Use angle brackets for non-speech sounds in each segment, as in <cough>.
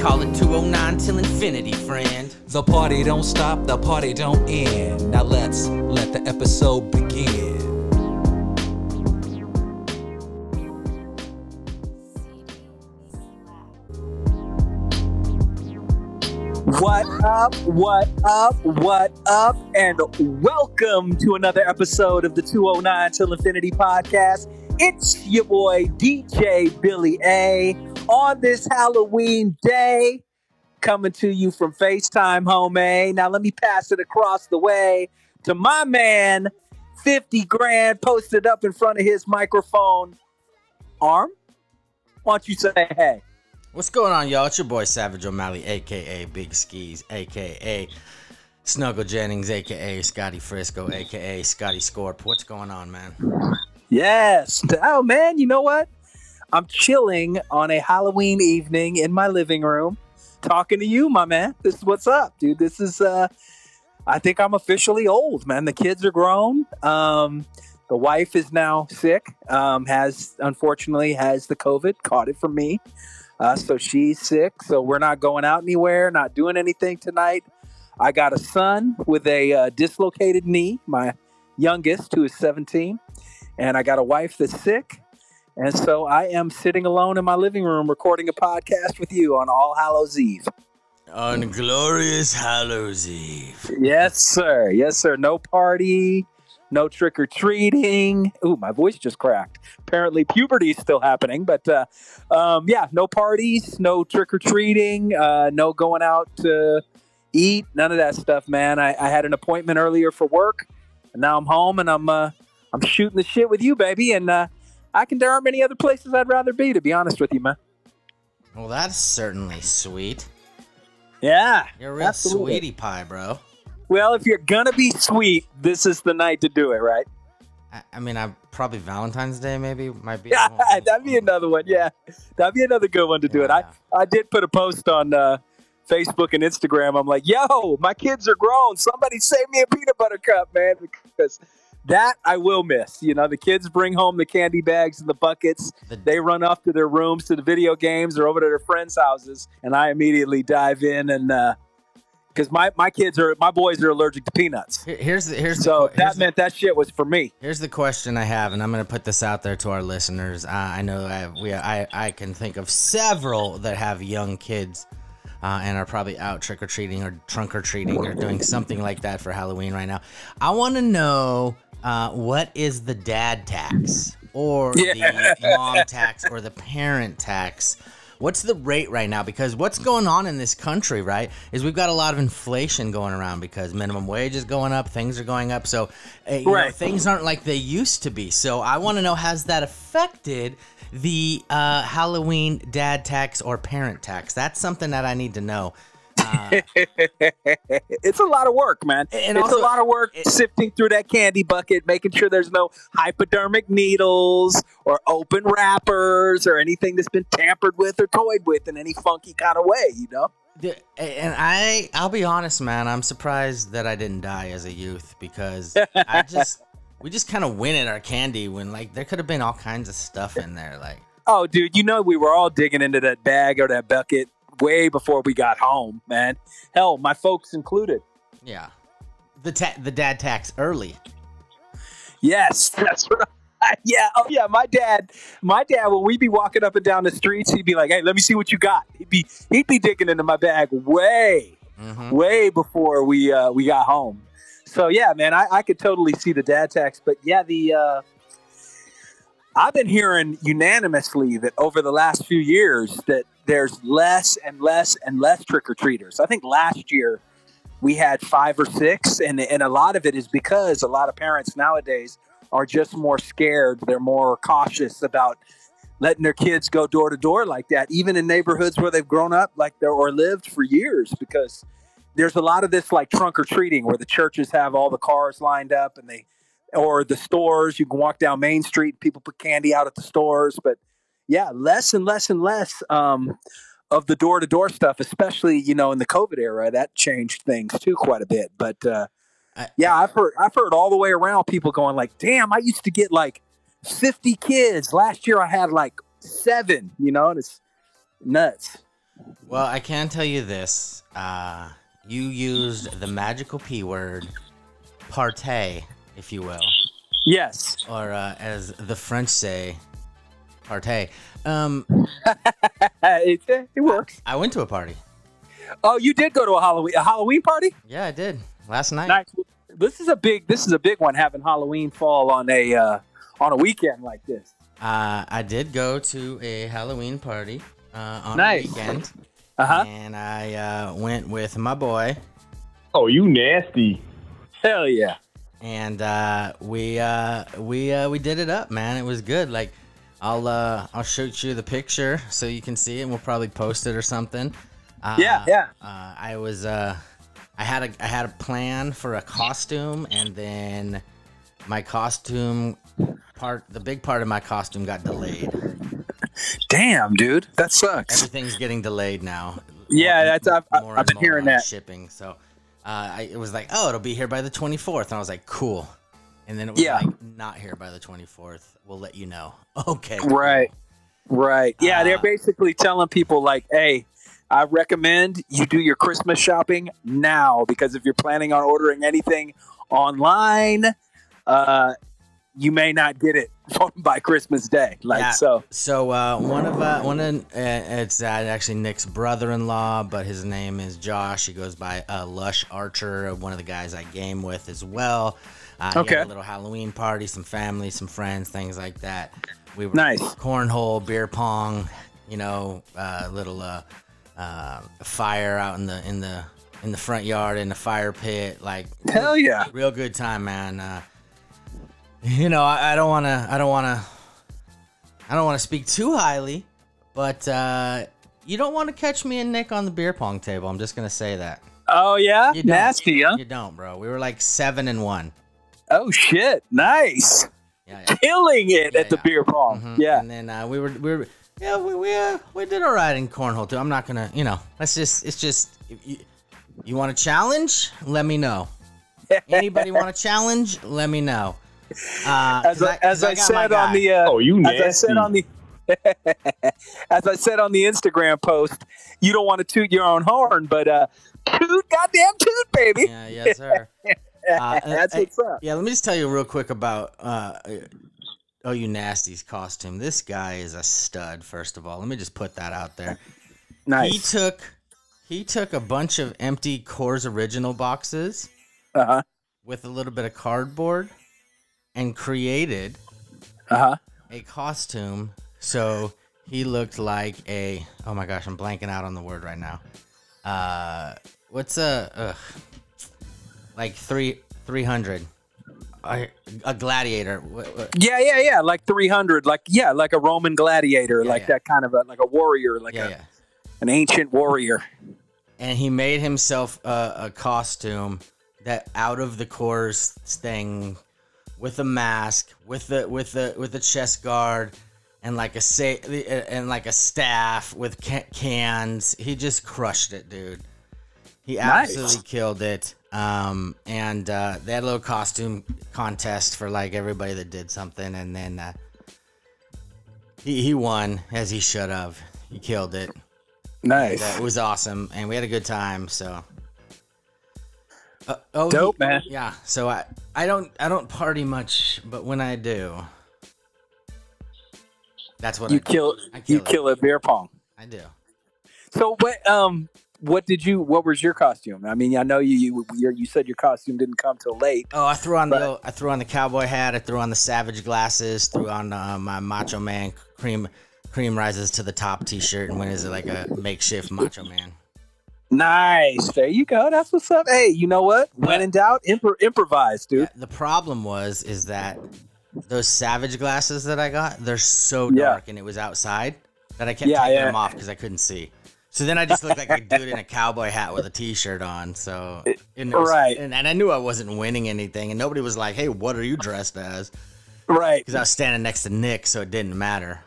call it 209 till infinity, friend. The party don't stop, the party don't end. Now let's let the episode begin. What up, what up, what up, and welcome to another episode of the 209 Till Infinity podcast. It's your boy DJ Billy A on this Halloween day coming to you from FaceTime home A. Now let me pass it across the way to my man, 50 grand posted up in front of his microphone. Arm, why don't you say hey? What's going on, y'all? It's your boy Savage O'Malley, aka Big Skis, aka Snuggle Jennings, aka Scotty Frisco, aka Scotty Scorp. What's going on, man? Yes. Oh man, you know what? I'm chilling on a Halloween evening in my living room, talking to you, my man. This is what's up, dude. This is uh I think I'm officially old, man. The kids are grown. Um the wife is now sick. Um has unfortunately has the COVID, caught it from me. Uh, so she's sick. So we're not going out anywhere, not doing anything tonight. I got a son with a uh, dislocated knee, my youngest, who is 17 and I got a wife that's sick. And so I am sitting alone in my living room recording a podcast with you on All Hallows Eve. On glorious Hallows Eve. Yes, sir. Yes, sir. No party, no trick or treating. Ooh, my voice just cracked. Apparently, puberty's still happening, but uh, um, yeah, no parties, no trick or treating, uh, no going out to eat, none of that stuff, man. I, I had an appointment earlier for work, and now I'm home and I'm uh, I'm shooting the shit with you, baby, and uh, I can there aren't many other places I'd rather be, to be honest with you, man. Well, that's certainly sweet. Yeah, You're a real Absolutely. sweetie pie, bro. Well, if you're gonna be sweet, this is the night to do it, right? I, I mean, I probably Valentine's Day maybe might be. <laughs> Yeah, that'd be another one. Yeah, that'd be another good one to do it. I, I did put a post on uh, Facebook and Instagram. I'm like, yo, my kids are grown. Somebody save me a peanut butter cup, man, because that I will miss. You know, the kids bring home the candy bags and the buckets. The- They run off to their rooms, to the video games, or over to their friends' houses, and I immediately dive in and. Uh because my, my kids are my boys are allergic to peanuts, Here's the here's so que- here's that the- meant that shit was for me. Here's the question I have, and I'm going to put this out there to our listeners. Uh, I know I, we, I, I can think of several that have young kids uh, and are probably out trick or treating or trunk or treating or doing something like that for Halloween right now. I want to know uh, what is the dad tax or Yeah. the mom tax or the parent tax? What's the rate right now? Because what's going on in this country, right, is we've got a lot of inflation going around because minimum wage is going up, things are going up. So, uh, you know, things aren't like they used to be. So, I want to know has that affected the uh, Halloween dad tax or parent tax? That's something that I need to know. <laughs> it's a lot of work, man. And it's also- a lot of work it- sifting through that candy bucket, making sure there's no hypodermic needles or open wrappers or anything that's been tampered with or toyed with in any funky kind of way, you know? And I, I'll be honest, man. I'm surprised that I didn't die as a youth because I just, <laughs> we just kind of win at our candy when like there could have been all kinds of stuff in there. Like, Oh, dude, you know we were all digging into that bag or that bucket way before we got home, man. Hell, my folks included. yeah, the ta- the dad tax early. Yes, <laughs> that's right. Yeah, oh yeah, my dad, my dad, when we'd be walking up and down the streets, he'd be like, "Hey, let me see what you got." He'd be he'd be digging into my bag way, hmm way before we uh, we got home. So yeah, man, I, I could totally see the dad tax, but yeah, the uh, I've been hearing unanimously that over the last few years that there's less and less and less trick or treaters. I think last year we had five or six, and and a lot of it is because a lot of parents nowadays are just more scared. They're more cautious about letting their kids go door to door like that, even in neighborhoods where they've grown up like they or lived for years, because there's a lot of this like trunk or treating where the churches have all the cars lined up and they or the stores you can walk down main street people put candy out at the stores but yeah less and less and less um, of the door to door stuff especially you know in the covid era that changed things too quite a bit but uh, I- yeah i've heard i've heard all the way around people going like damn i used to get like 50 kids. Last year i had like seven you know and it's nuts. Well, I can tell you this. Uh, you used the magical P word, partay, if you will, yes. Or uh, as the French say, partay. Um, <laughs> it, it works I went to a party. oh you did go to a halloween a halloween party Yeah, I did last night. Nice. This is a big. This is a big one. Having Halloween fall on a uh, on a weekend like this. Uh, I did go to a Halloween party uh, on Nice. a weekend, Uh huh. and I uh, went with my boy, Oh, you nasty. Hell yeah. and uh, we uh, we uh, we did it up, man. It was good. Like, I'll uh, I'll shoot you the picture so you can see it, and we'll probably post it or something. Uh, Yeah, yeah. Uh, I was uh, I had a I had a plan for a costume, and then my costume part, the big part of my costume, got delayed. Damn, dude, that sucks. Everything's getting delayed now. Yeah, that's- I've- I've- more I've and been hearing that. shipping. So uh, I, it was like, oh, it'll be here by the 24th, and I was like, cool. And then it was Yeah. like, not here by the 24th. We'll let you know. <laughs> Okay. Right. Right. Yeah, they're Uh, basically telling people like, hey. I recommend you do your Christmas shopping now because if you're planning on ordering anything online, uh, you may not get it <laughs> by Christmas Day. Like Yeah. so. So uh, one of uh, one of uh, it's uh, actually Nick's brother-in-law, but his name is Josh. He goes by uh, Lush Archer, one of the guys I game with as well. Uh, Okay. a little Halloween party, some family, some friends, things like that. We were Nice. cornhole, beer pong, you know, uh, little uh, uh, fire out in the in the in the front yard in the fire pit, like Hell yeah. real good time, man. Uh, you know, I, I don't want to, I don't want to, I don't want to speak too highly, but uh, you don't want to catch me and Nick on the beer pong table. I'm just gonna say that. Oh yeah. You don't. Nasty, huh? You don't, bro. We were like seven and one. Oh shit! Nice, Yeah, yeah. killing it Yeah, at the yeah. beer pong. Mhm. Yeah, And then uh, we were, we were, yeah, we we, uh, we did all right in cornhole too. I'm not gonna, you know, let's just, it's just, if you, you want a challenge? Let me know. <laughs> Anybody want a challenge? Let me know. Uh, as 'cause I, as 'cause I, got my said on the uh, Oh, you as. I said on the <laughs> as I said on the Instagram post, you don't want to toot your own horn, but uh, toot, goddamn toot, baby. Yeah, yes, sir. <laughs> Uh, <laughs> That's uh, what's up. Yeah, let me just tell you real quick about uh, Oh You Nasty's costume. This guy is a stud. First of all, let me just put that out there. <laughs> nice. He took he took a bunch of empty Coors Original boxes Uh huh. with a little bit of cardboard and created Uh huh. a costume so he looked like a oh my gosh i'm blanking out on the word right now uh what's a ugh, like three 300 a, a gladiator Yeah, yeah, yeah. Like three hundred. Like yeah, like a Roman gladiator. Yeah, like yeah. that kind of a like a warrior, like yeah a, an ancient warrior. and he made himself a, a costume that out of the course thing with a mask with the with the with the chest guard and like a sa- and like a staff with ca- cans he just crushed it dude he Nice. absolutely killed it Um, and uh, they had a little costume contest for like everybody that did something, and then uh, he he won as he should have. He killed it. Nice. That was awesome, and we had a good time. So, uh, oh, Dope, he- man. Yeah. So I I don't I don't party much, but when I do, that's what You I kill I kill you it. kill a beer pong. I do. So what um what did you what was your costume? I mean, I know you you you said your costume didn't come till late. Oh, I threw on the But- old- I threw on the cowboy hat. I threw on the savage glasses. Threw on uh, my Macho Man cream cream rises to the top T-shirt and went as like a makeshift Macho Man. Nice. There you go. That's what's up. Hey, you know what? When in doubt, impro- improvise, dude. Yeah, the problem was is that those savage glasses that I got, they're so Yeah. dark and it was outside that I kept Yeah, taking yeah. them off because I couldn't see. So then I just looked like a dude in a cowboy hat with a t-shirt on. So and was- Right. and, and I knew I wasn't winning anything, and nobody was like, "Hey, what are you dressed as?" Right. Because I was standing next to Nick, so it didn't matter.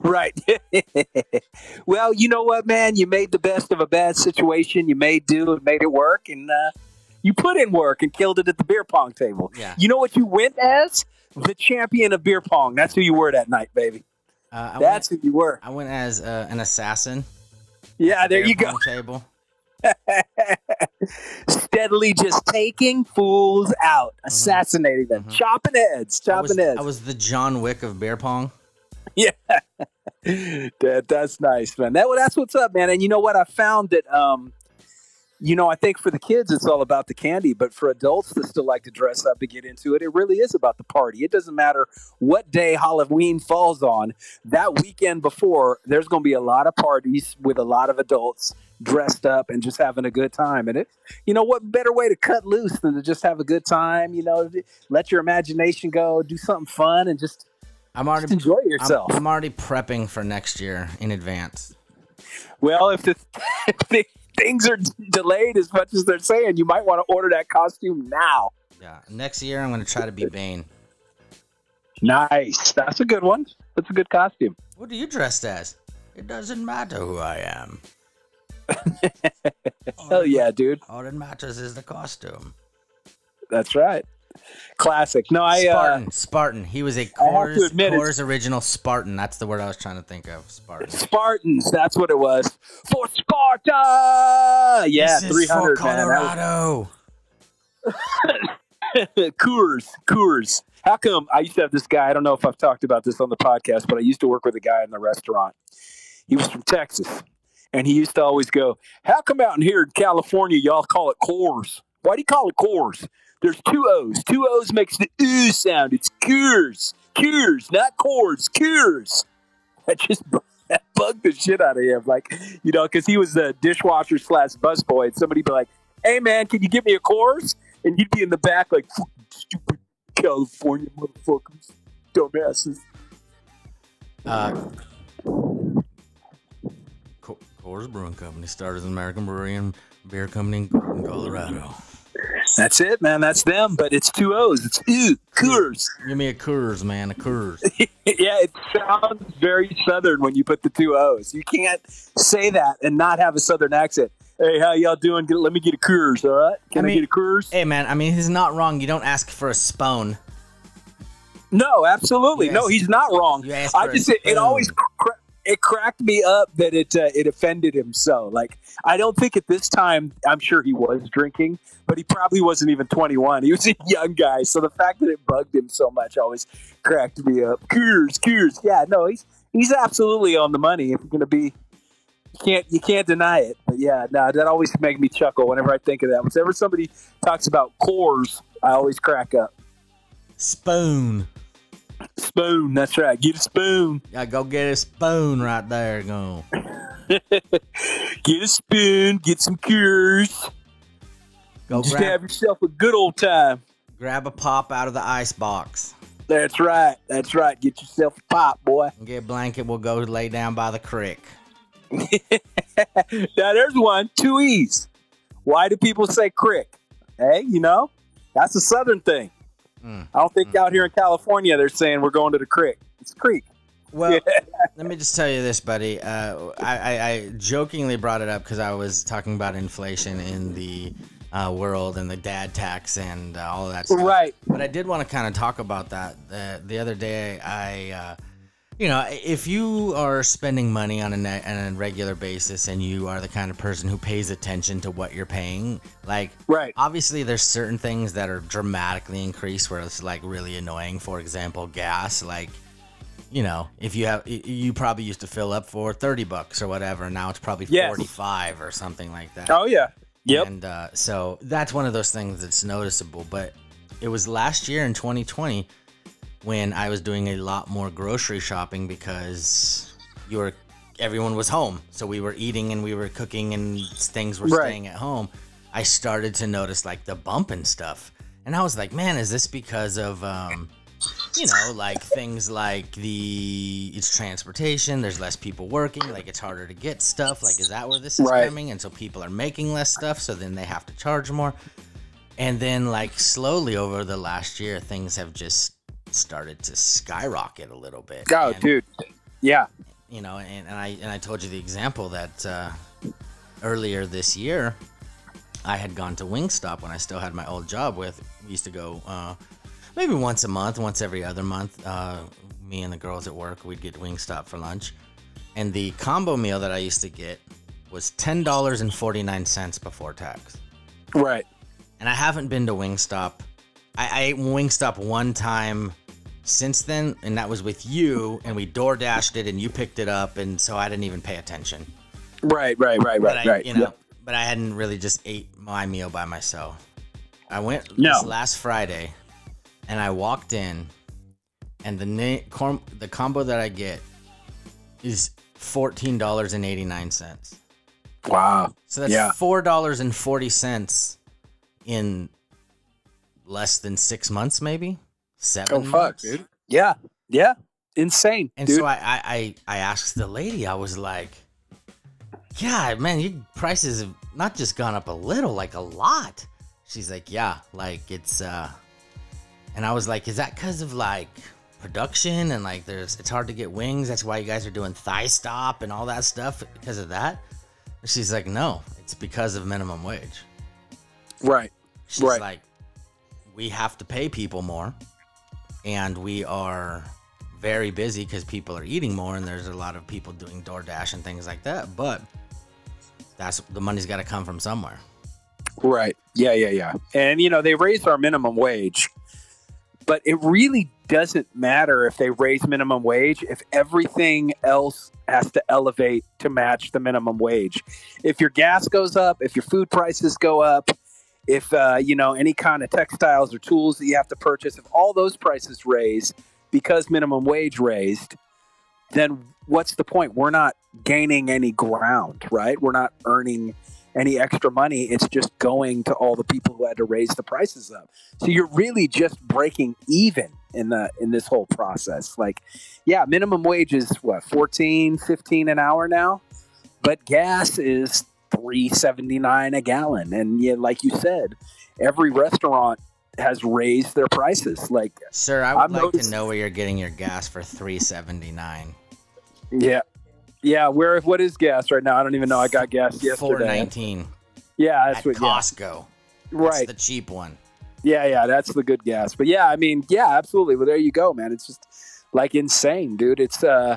Right. <laughs> well, you know what, man? You made the best of a bad situation. You made do and made it work, and uh, you put in work and killed it at the beer pong table. Yeah. You know what you went as? The champion of beer pong. That's who you were that night, baby. Uh, That's went, who you were. I went as uh, an assassin. Yeah, there you go. Table. <laughs> Steadily just taking fools out, assassinating them, Mhm. chopping heads, I was, chopping heads. I was the John Wick of beer pong. <laughs> Yeah, <laughs> that that's nice, man. That that's what's up, man. And you know what? I found that um, you know, I think for the kids it's all about the candy, but for adults that still like to dress up and get into it, it really is about the party. It doesn't matter what day Halloween falls on. That weekend before, there's going to be a lot of parties with a lot of adults dressed up and just having a good time. And it, you know, what better way to cut loose than to just have a good time? You know, let your imagination go, do something fun, and just, I'm just already enjoy I'm, yourself. I'm already prepping for next year in advance. Well, if the, <laughs> if the things are delayed as much as they're saying, you might want to order that costume now. Yeah, next year I'm gonna try to be Bane. Nice. That's a good one. That's a good costume. What are you dressed as? It doesn't matter who I am. <laughs> Hell yeah, dude. All that matters is the costume. That's right. Classic. No, I uh, Spartan. Spartan. He was a Coors, admit Coors original Spartan. That's the word I was trying to think of. Spartan. Spartans. That's what it was. For Sparta. Yeah, three hundred for man. Was- Colorado. <laughs> Coors, Coors. How come I used to have this guy? I don't know if I've talked about this on the podcast, but I used to work with a guy in the restaurant. He was from Texas, and he used to always go, "How come out in here in California y'all call it Coors? Why do you call it Coors? There's two O's. Two O's makes the ooh sound. It's Coors, Coors, not Coors, Coors." That just that bugged the shit out of him, like you know, because he was a dishwasher slash busboy, and somebody be like, "Hey man, can you give me a Coors?" And he'd be in the back like, stupid California motherfuckers, dumbasses. Uh, Co- Coors Brewing Company started as an American brewery and beer company in Colorado. That's it, man. That's them, but it's two O's. It's ew, Coors. Give me a Coors, man, a Coors. <laughs> yeah, it sounds very southern when you put the two O's. You can't say that and not have a southern accent. Hey, how y'all doing? Get, let me get a Coors, all right? Can I I, get a Coors? hey, man, I mean, he's not wrong. You don't ask for a spoon. No, absolutely. You no, he's not wrong. Ask I just it, it always cra- it cracked me up that it uh, it offended him so. Like I don't think at this time I'm sure he was drinking, but he probably wasn't even 21. He was a young guy, so the fact that it bugged him so much always cracked me up. Cures, cures. Yeah, no, he's he's absolutely on the money. If you're gonna be, you can't you can't deny it. But yeah, no, that always makes me chuckle whenever I think of that. Whenever somebody talks about Coors, I always crack up. Spoon. Spoon, that's right. Get a spoon. Yeah, go get a spoon right there. Go. <laughs> Get a spoon, get some cures, Go just grab, have yourself a good old time. grab a pop out of the ice box. That's right. That's right. Get yourself a pop, boy. And get a blanket. We'll go lay down by the creek. <laughs> now there's one. Two E's. Why do people say crick? Hey, you know, that's a southern thing. Mm. I don't think out here in California they're saying we're going to the creek. It's creek. Well, <laughs> let me just tell you this, buddy. Uh, I, I, I jokingly brought it up because I was talking about inflation in the uh, world and the dad tax and uh, all of that stuff. Right. But I did want to kind of talk about that. The, the other day, I, uh, you know, if you are spending money on a, ne- on a regular basis and you are the kind of person who pays attention to what you're paying, like, Right. obviously there's certain things that are dramatically increased where it's like really annoying. For example, gas, like, you know, if you have, you probably used to fill up for 30 bucks or whatever. And Now it's probably Yes. 45 or something like that. Oh yeah. Yep. And uh, so that's one of those things that's noticeable. But it was last year in 2020 when I was doing a lot more grocery shopping because you were everyone was home, so we were eating and we were cooking and things were Right. staying at home. I started to notice like the bump and stuff, and I was like, man, is this because of um, you know, like things like the it's transportation. There's less people working. Like it's harder to get stuff. Like is that where this is Right. coming? And so people are making less stuff. So then they have to charge more. And then like slowly over the last year, things have just started to skyrocket a little bit. Oh, And, dude. Yeah. You know, and, and I and I told you the example that uh, earlier this year, I had gone to Wingstop when I still had my old job with. We used to go uh, maybe once a month, once every other month. Uh, me and the girls at work, we'd get Wingstop for lunch. And the combo meal that I used to get was ten dollars and forty nine cents before tax. Right. And I haven't been to Wingstop. I, I ate Wingstop one time since then, and that was with you, and we door dashed it, and you picked it up, and so I didn't even pay attention. Right. Right. Right. Right. I, right. you know, Yep. but I hadn't really just ate my meal by myself. I went No. this last Friday, and I walked in, and the na- corm- the combo that I get is fourteen dollars and eighty nine cents. Wow. So that's Yeah. four dollars and forty cents in less than six months, maybe seven. Oh fuck, dude. Yeah. Yeah. Insane, And dude. so I, I, I, I asked the lady, I was like, "Yeah, man, your prices have not just gone up a little, like a lot." She's like, "Yeah, like it's," uh, and I was like, "Is that because of like production and like there's it's hard to get wings? That's why you guys are doing Thighstop and all that stuff because of that?" She's like, "No, it's because of minimum wage." right. She's Right. like, we have to pay people more, and we are very busy because people are eating more, and there's a lot of people doing DoorDash and things like that. But that's the money's got to come from somewhere. Right. Yeah, yeah, yeah. And you know, they raised our minimum wage, but it really doesn't matter if they raise minimum wage if everything else has to elevate to match the minimum wage. If your gas goes up, if your food prices go up, if uh, you know any kind of textiles or tools that you have to purchase, if all those prices raise because minimum wage raised, then what's the point? We're not gaining any ground, right? We're not earning any extra money. It's just going to all the people who had to raise the prices up. So you're really just breaking even in the in this whole process. Like, yeah, minimum wage is what 14, 15 an hour now, but gas is 379 a gallon and yeah, like you said, every restaurant has raised their prices. Like, Sir, I would I've like noticed- to know where you're getting your gas for three seventy nine. yeah. Yeah, where what is gas right now? I don't even know. I got gas yesterday. Four nineteen Yeah, that's at what. Yeah, Costco. That's right. the cheap one. Yeah, yeah, that's the good gas. But yeah, I mean, yeah, absolutely. Well, there you go, man. It's just like insane, dude. It's uh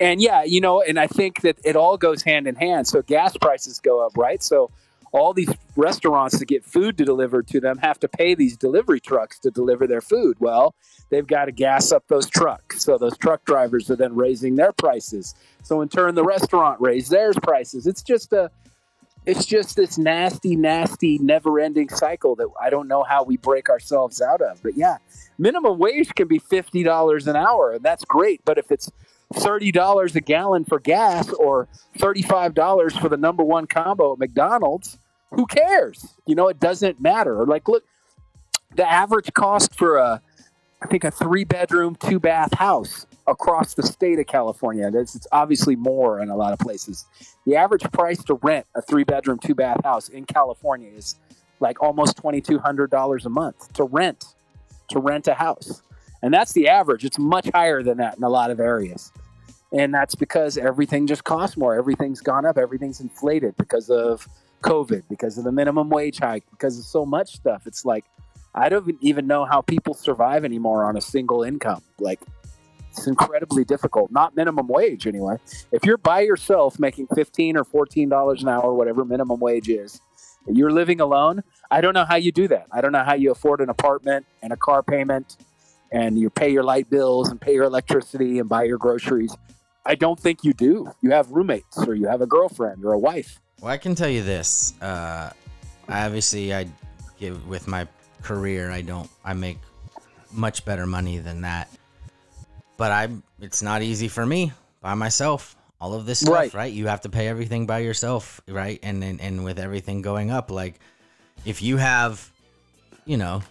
and yeah, you know, and I think that it all goes hand in hand. So gas prices go up, right? So all these restaurants to get food to delivered to them have to pay these delivery trucks to deliver their food. Well, they've got to gas up those trucks. So those truck drivers are then raising their prices. So in turn the restaurant raise theirs prices. It's just a it's just this nasty, nasty, never-ending cycle that I don't know how we break ourselves out of. But yeah, minimum wage can be fifty dollars an hour, and that's great. But if it's thirty dollars a gallon for gas or thirty-five dollars for the number one combo at McDonald's, who cares? You know, it doesn't matter. Like, look, the average cost for a, I think a three-bedroom, two-bath house across the state of California. It's, it's obviously more in a lot of places. The average price to rent a three-bedroom, two-bath house in California is like almost twenty-two hundred dollars a month to rent, to rent a house, and that's the average. It's much higher than that in a lot of areas, and that's because everything just costs more. Everything's gone up. Everything's inflated because of COVID, because of the minimum wage hike, because of so much stuff. It's like I don't even know how people survive anymore on a single income. Like it's incredibly difficult. Not minimum wage anyway. If you're by yourself making fifteen or fourteen dollars an hour, whatever minimum wage is, you're living alone. I don't know how you do that. I don't know how you afford an apartment and a car payment, and you pay your light bills and pay your electricity and buy your groceries. I don't think you do. You have roommates or you have a girlfriend or a wife. Well, I can tell you this. Uh, obviously, I give with my career, I don't. I make much better money than that. But I, it's not easy for me by myself. All of this stuff, Right. right? You have to pay everything by yourself, right? And and, and with everything going up, like if you have, you know,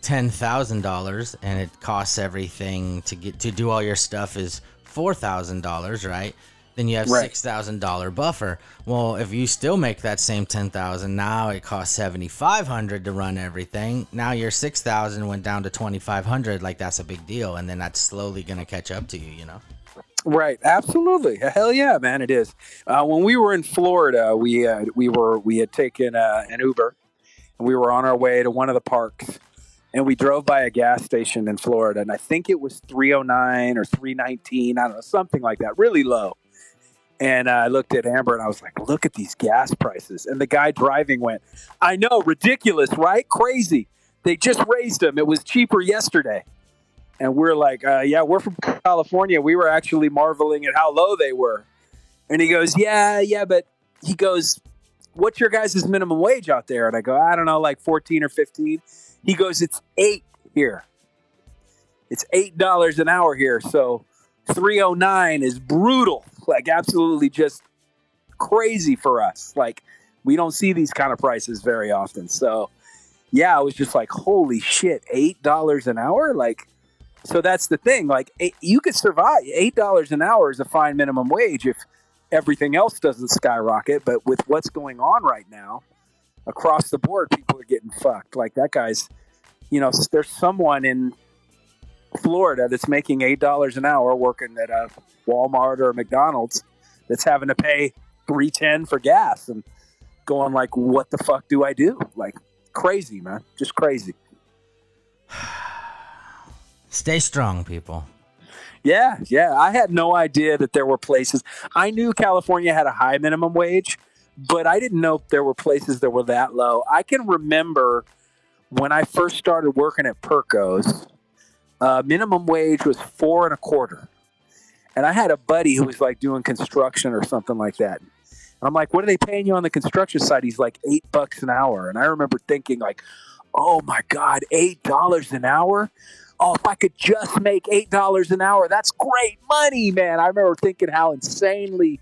ten thousand dollars and it costs everything to get to do all your stuff is four thousand dollars, right? Then you have Right. six thousand dollar buffer. Well, if you still make that same ten thousand, now it costs seventy five hundred to run everything. Now your six thousand went down to twenty five hundred. Like that's a big deal, and then that's slowly gonna catch up to you. You know. Right, absolutely. Hell yeah, man, it is. Uh, when we were in Florida, we uh, we were we had taken uh, an Uber, and we were on our way to one of the parks, and we drove by a gas station in Florida, and I think it was three oh nine or three nineteen, I don't know, something like that, really low. And uh, I looked at Amber and I was like, "Look at these gas prices." And the guy driving went, "I know, ridiculous, right? Crazy. They just raised them. It was cheaper yesterday." And we're like, uh, yeah, we're from California. We were actually marveling at how low they were. And he goes, yeah, yeah, but he goes, what's your guys' minimum wage out there? And I go, I don't know, like 14 or 15. He goes, it's eight here. It's $8 an hour here. So 309 is brutal. Like, absolutely just crazy for us. Like, we don't see these kind of prices very often. So, yeah, I was just like, holy shit, $8 an hour? Like, so that's the thing. Like eight, you could survive. Eight dollars an hour is a fine minimum wage if everything else doesn't skyrocket. But with what's going on right now across the board, people are getting fucked. Like that guy's, you know, there's someone in Florida that's making eight dollars an hour working at a Walmart or a McDonald's that's having to pay three ten for gas and going like, what the fuck do I do? Like crazy, man, just crazy. <sighs> Stay strong, people. Yeah, yeah. I had no idea that there were places. I knew California had a high minimum wage, but I didn't know there were places that were that low. I can remember when I first started working at Perco's, uh, minimum wage was four and a quarter. And I had a buddy who was like doing construction or something like that. And I'm like, what are they paying you on the construction side? He's like eight bucks an hour. And I remember thinking like, oh my God, eight dollars an hour? oh, if I could just make eight dollars an hour, that's great money, man. I remember thinking how insanely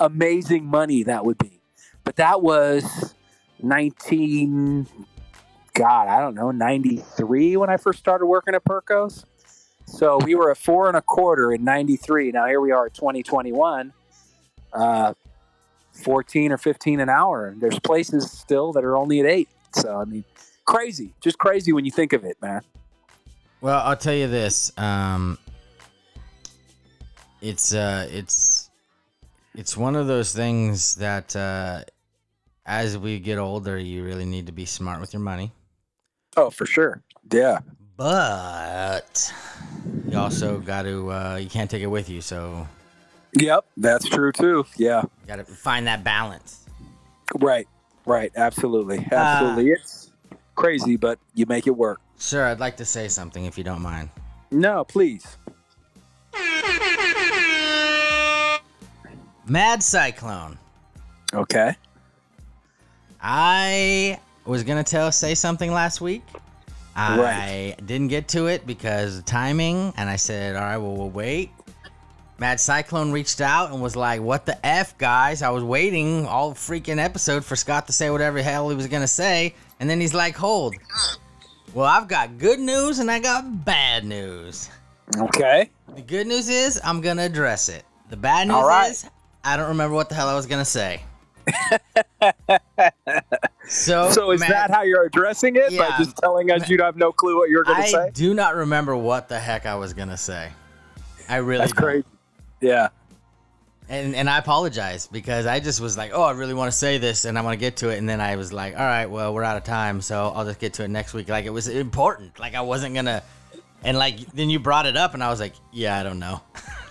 amazing money that would be. But that was nineteen, God, I don't know, ninety three when I first started working at Percos. So we were at four and a quarter in ninety three. Now here we are at twenty twenty one. Uh, 14 or 15 an hour. And there's places still that are only at eight. So, I mean, crazy. Just crazy when you think of it, man. Well, I'll tell you this. Um, it's uh, it's it's one of those things that uh, as we get older, you really need to be smart with your money. Oh, for sure. Yeah. But you also got to uh, you can't take it with you, so Yep, that's true too. Yeah. got to find that balance. Right. Right. Absolutely. Absolutely. it's crazy, but you make it work. Sir, I'd like to say something if you don't mind. No, please. Mad Cyclone. Okay. I was gonna tell say something last week. I Right. didn't get to it because of timing, and I said, "All right, well, we'll wait." Mad Cyclone reached out and was like, "What the f, guys? I was waiting all freaking episode for Scott to say whatever hell he was gonna say, and then he's like, hold. Well, I've got good news and I got bad news. Okay. The good news is I'm gonna address it. The bad news right. is I don't remember what the hell I was gonna say. <laughs> so, So is Mad- that how you're addressing it? Yeah. By just telling us you have no clue what you're going I to say? I do not remember what the heck I was gonna say. I really That's don't. crazy. Yeah. And and I apologize because I just was like, oh, I really want to say this and I want to get to it, and then I was like, all right, well, we're out of time, so I'll just get to it next week. Like it was important. Like I wasn't gonna. And like then you brought it up, and I was like, yeah, I don't know.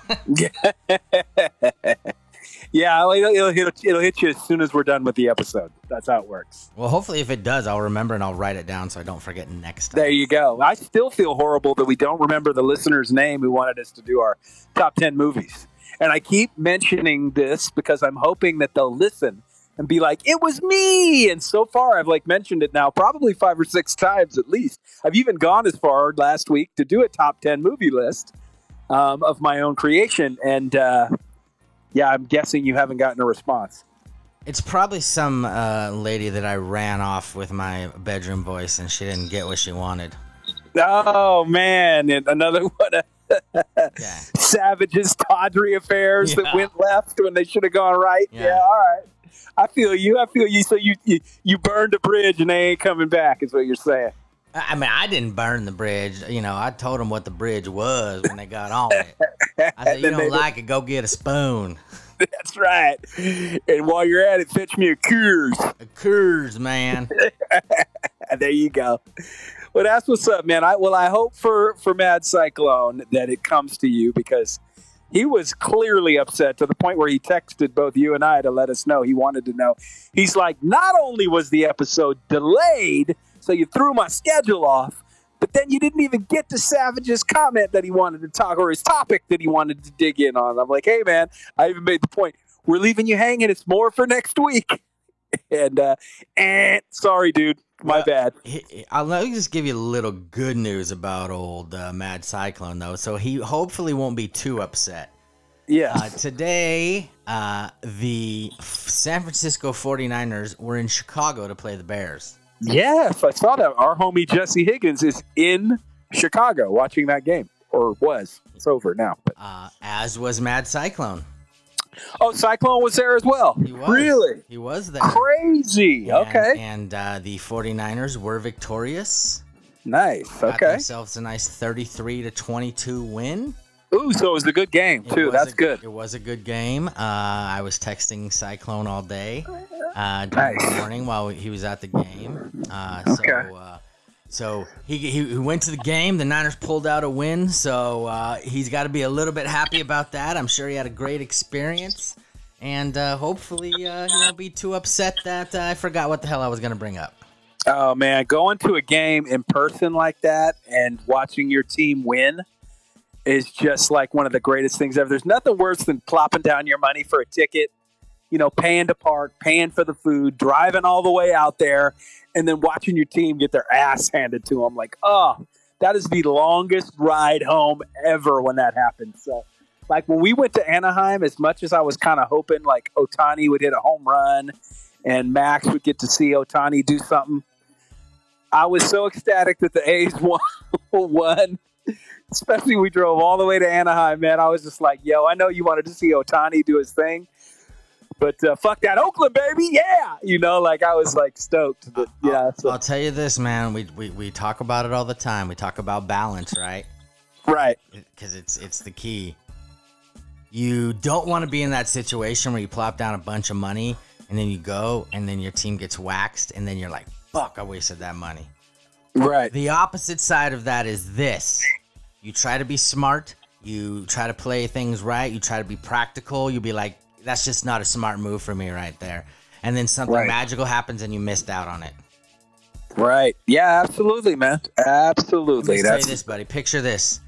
<laughs> <laughs> yeah, it'll, it'll, it'll, it'll hit you as soon as we're done with the episode. That's how it works. Well, hopefully, if it does, I'll remember and I'll write it down so I don't forget next time. There you go. I still feel horrible that we don't remember the listener's name who wanted us to do our top 10 movies. And I keep mentioning this because I'm hoping that they'll listen and be like, it was me. And so far, I've like mentioned it now probably five or six times at least. I've even gone as far last week to do a top 10 movie list um, of my own creation. And uh, yeah, I'm guessing you haven't gotten a response. It's probably some uh, lady that I ran off with my bedroom voice and she didn't get what she wanted. Oh, man. And another <laughs> one. Yeah. Savage's tawdry affairs that went left when they should have gone right. Yeah. Yeah. all right. I feel you. I feel you. So you, you you burned a bridge and they ain't coming back. Is what you're saying. I mean, I didn't burn the bridge. You know, I told them what the bridge was when they got on it. I said, <laughs> "You don't like it? Go get a spoon." <laughs> That's right. And while you're at it, fetch me a Coors. A Coors, man. <laughs> there you go. Well, that's what's up, man. I well, I hope for for Mad Cyclone that it comes to you because he was clearly upset to the point where he texted both you and I to let us know he wanted to know. He's like, not only was the episode delayed, so you threw my schedule off, but then you didn't even get to Savage's comment that he wanted to talk or his topic that he wanted to dig in on. I'm like, hey, man, I even made the point. We're leaving you hanging. It's more for next week. <laughs> And uh, eh, sorry, dude. My Well, bad. He- he- I'll let me just give you a little good news about old uh, Mad Cyclone, though. So he hopefully won't be too upset. Yeah. Uh, today, uh, the San Francisco 49ers were in Chicago to play the Bears. Yes, I saw that. Our homie Jesse Higgins is in Chicago watching that game, or was. It's over now. But Uh, as was Mad Cyclone. oh, Cyclone was there as well. He was. Really He was there. crazy. And- okay, And uh, the 49ers were victorious. nice. Got Okay. themselves a nice 33 to 22 win. Ooh, so it was a good game It too. That's a- good. It was a good game. Uh, I was texting Cyclone all day uh, during the morning while he was at the game. Uh, Okay. So, uh, so he, he he went to the game. The Niners pulled out a win. So uh, he's got to be a little bit happy about that. I'm sure he had a great experience. And uh, hopefully uh, he won't be too upset that uh, I forgot what the hell I was going to bring up. Oh man, going to a game in person like that and watching your team win is just like one of the greatest things ever. There's nothing worse than plopping down your money for a ticket, you know, paying to park, paying for the food, driving all the way out there, and then watching your team get their ass handed to them. Like, oh, that is the longest ride home ever when that happens. So, like when we went to Anaheim, as much as I was kind of hoping like Otani would hit a home run and Max would get to see Otani do something. I was so ecstatic that the A's <laughs> won. won. <laughs> Especially we drove all the way to Anaheim, man. I was just like, yo, I know you wanted to see Otani do his thing, but uh, fuck that Oakland, baby. Yeah. You know, like I was like stoked. That, yeah. So, I'll tell you this, man. We, we, we talk about it all the time. We talk about balance, right? right. because it's it's the key. You don't want to be in that situation where you plop down a bunch of money and then you go and then your team gets waxed and then you're like, "Fuck, I wasted that money." Right. The opposite side of that is this: you try to be smart, you try to play things right, you try to be practical. You'll be like, "That's just not a smart move for me right there," and then something Right. magical happens and you missed out on it. Right. Yeah, absolutely, man. Let Absolutely. me say this, buddy. Picture this: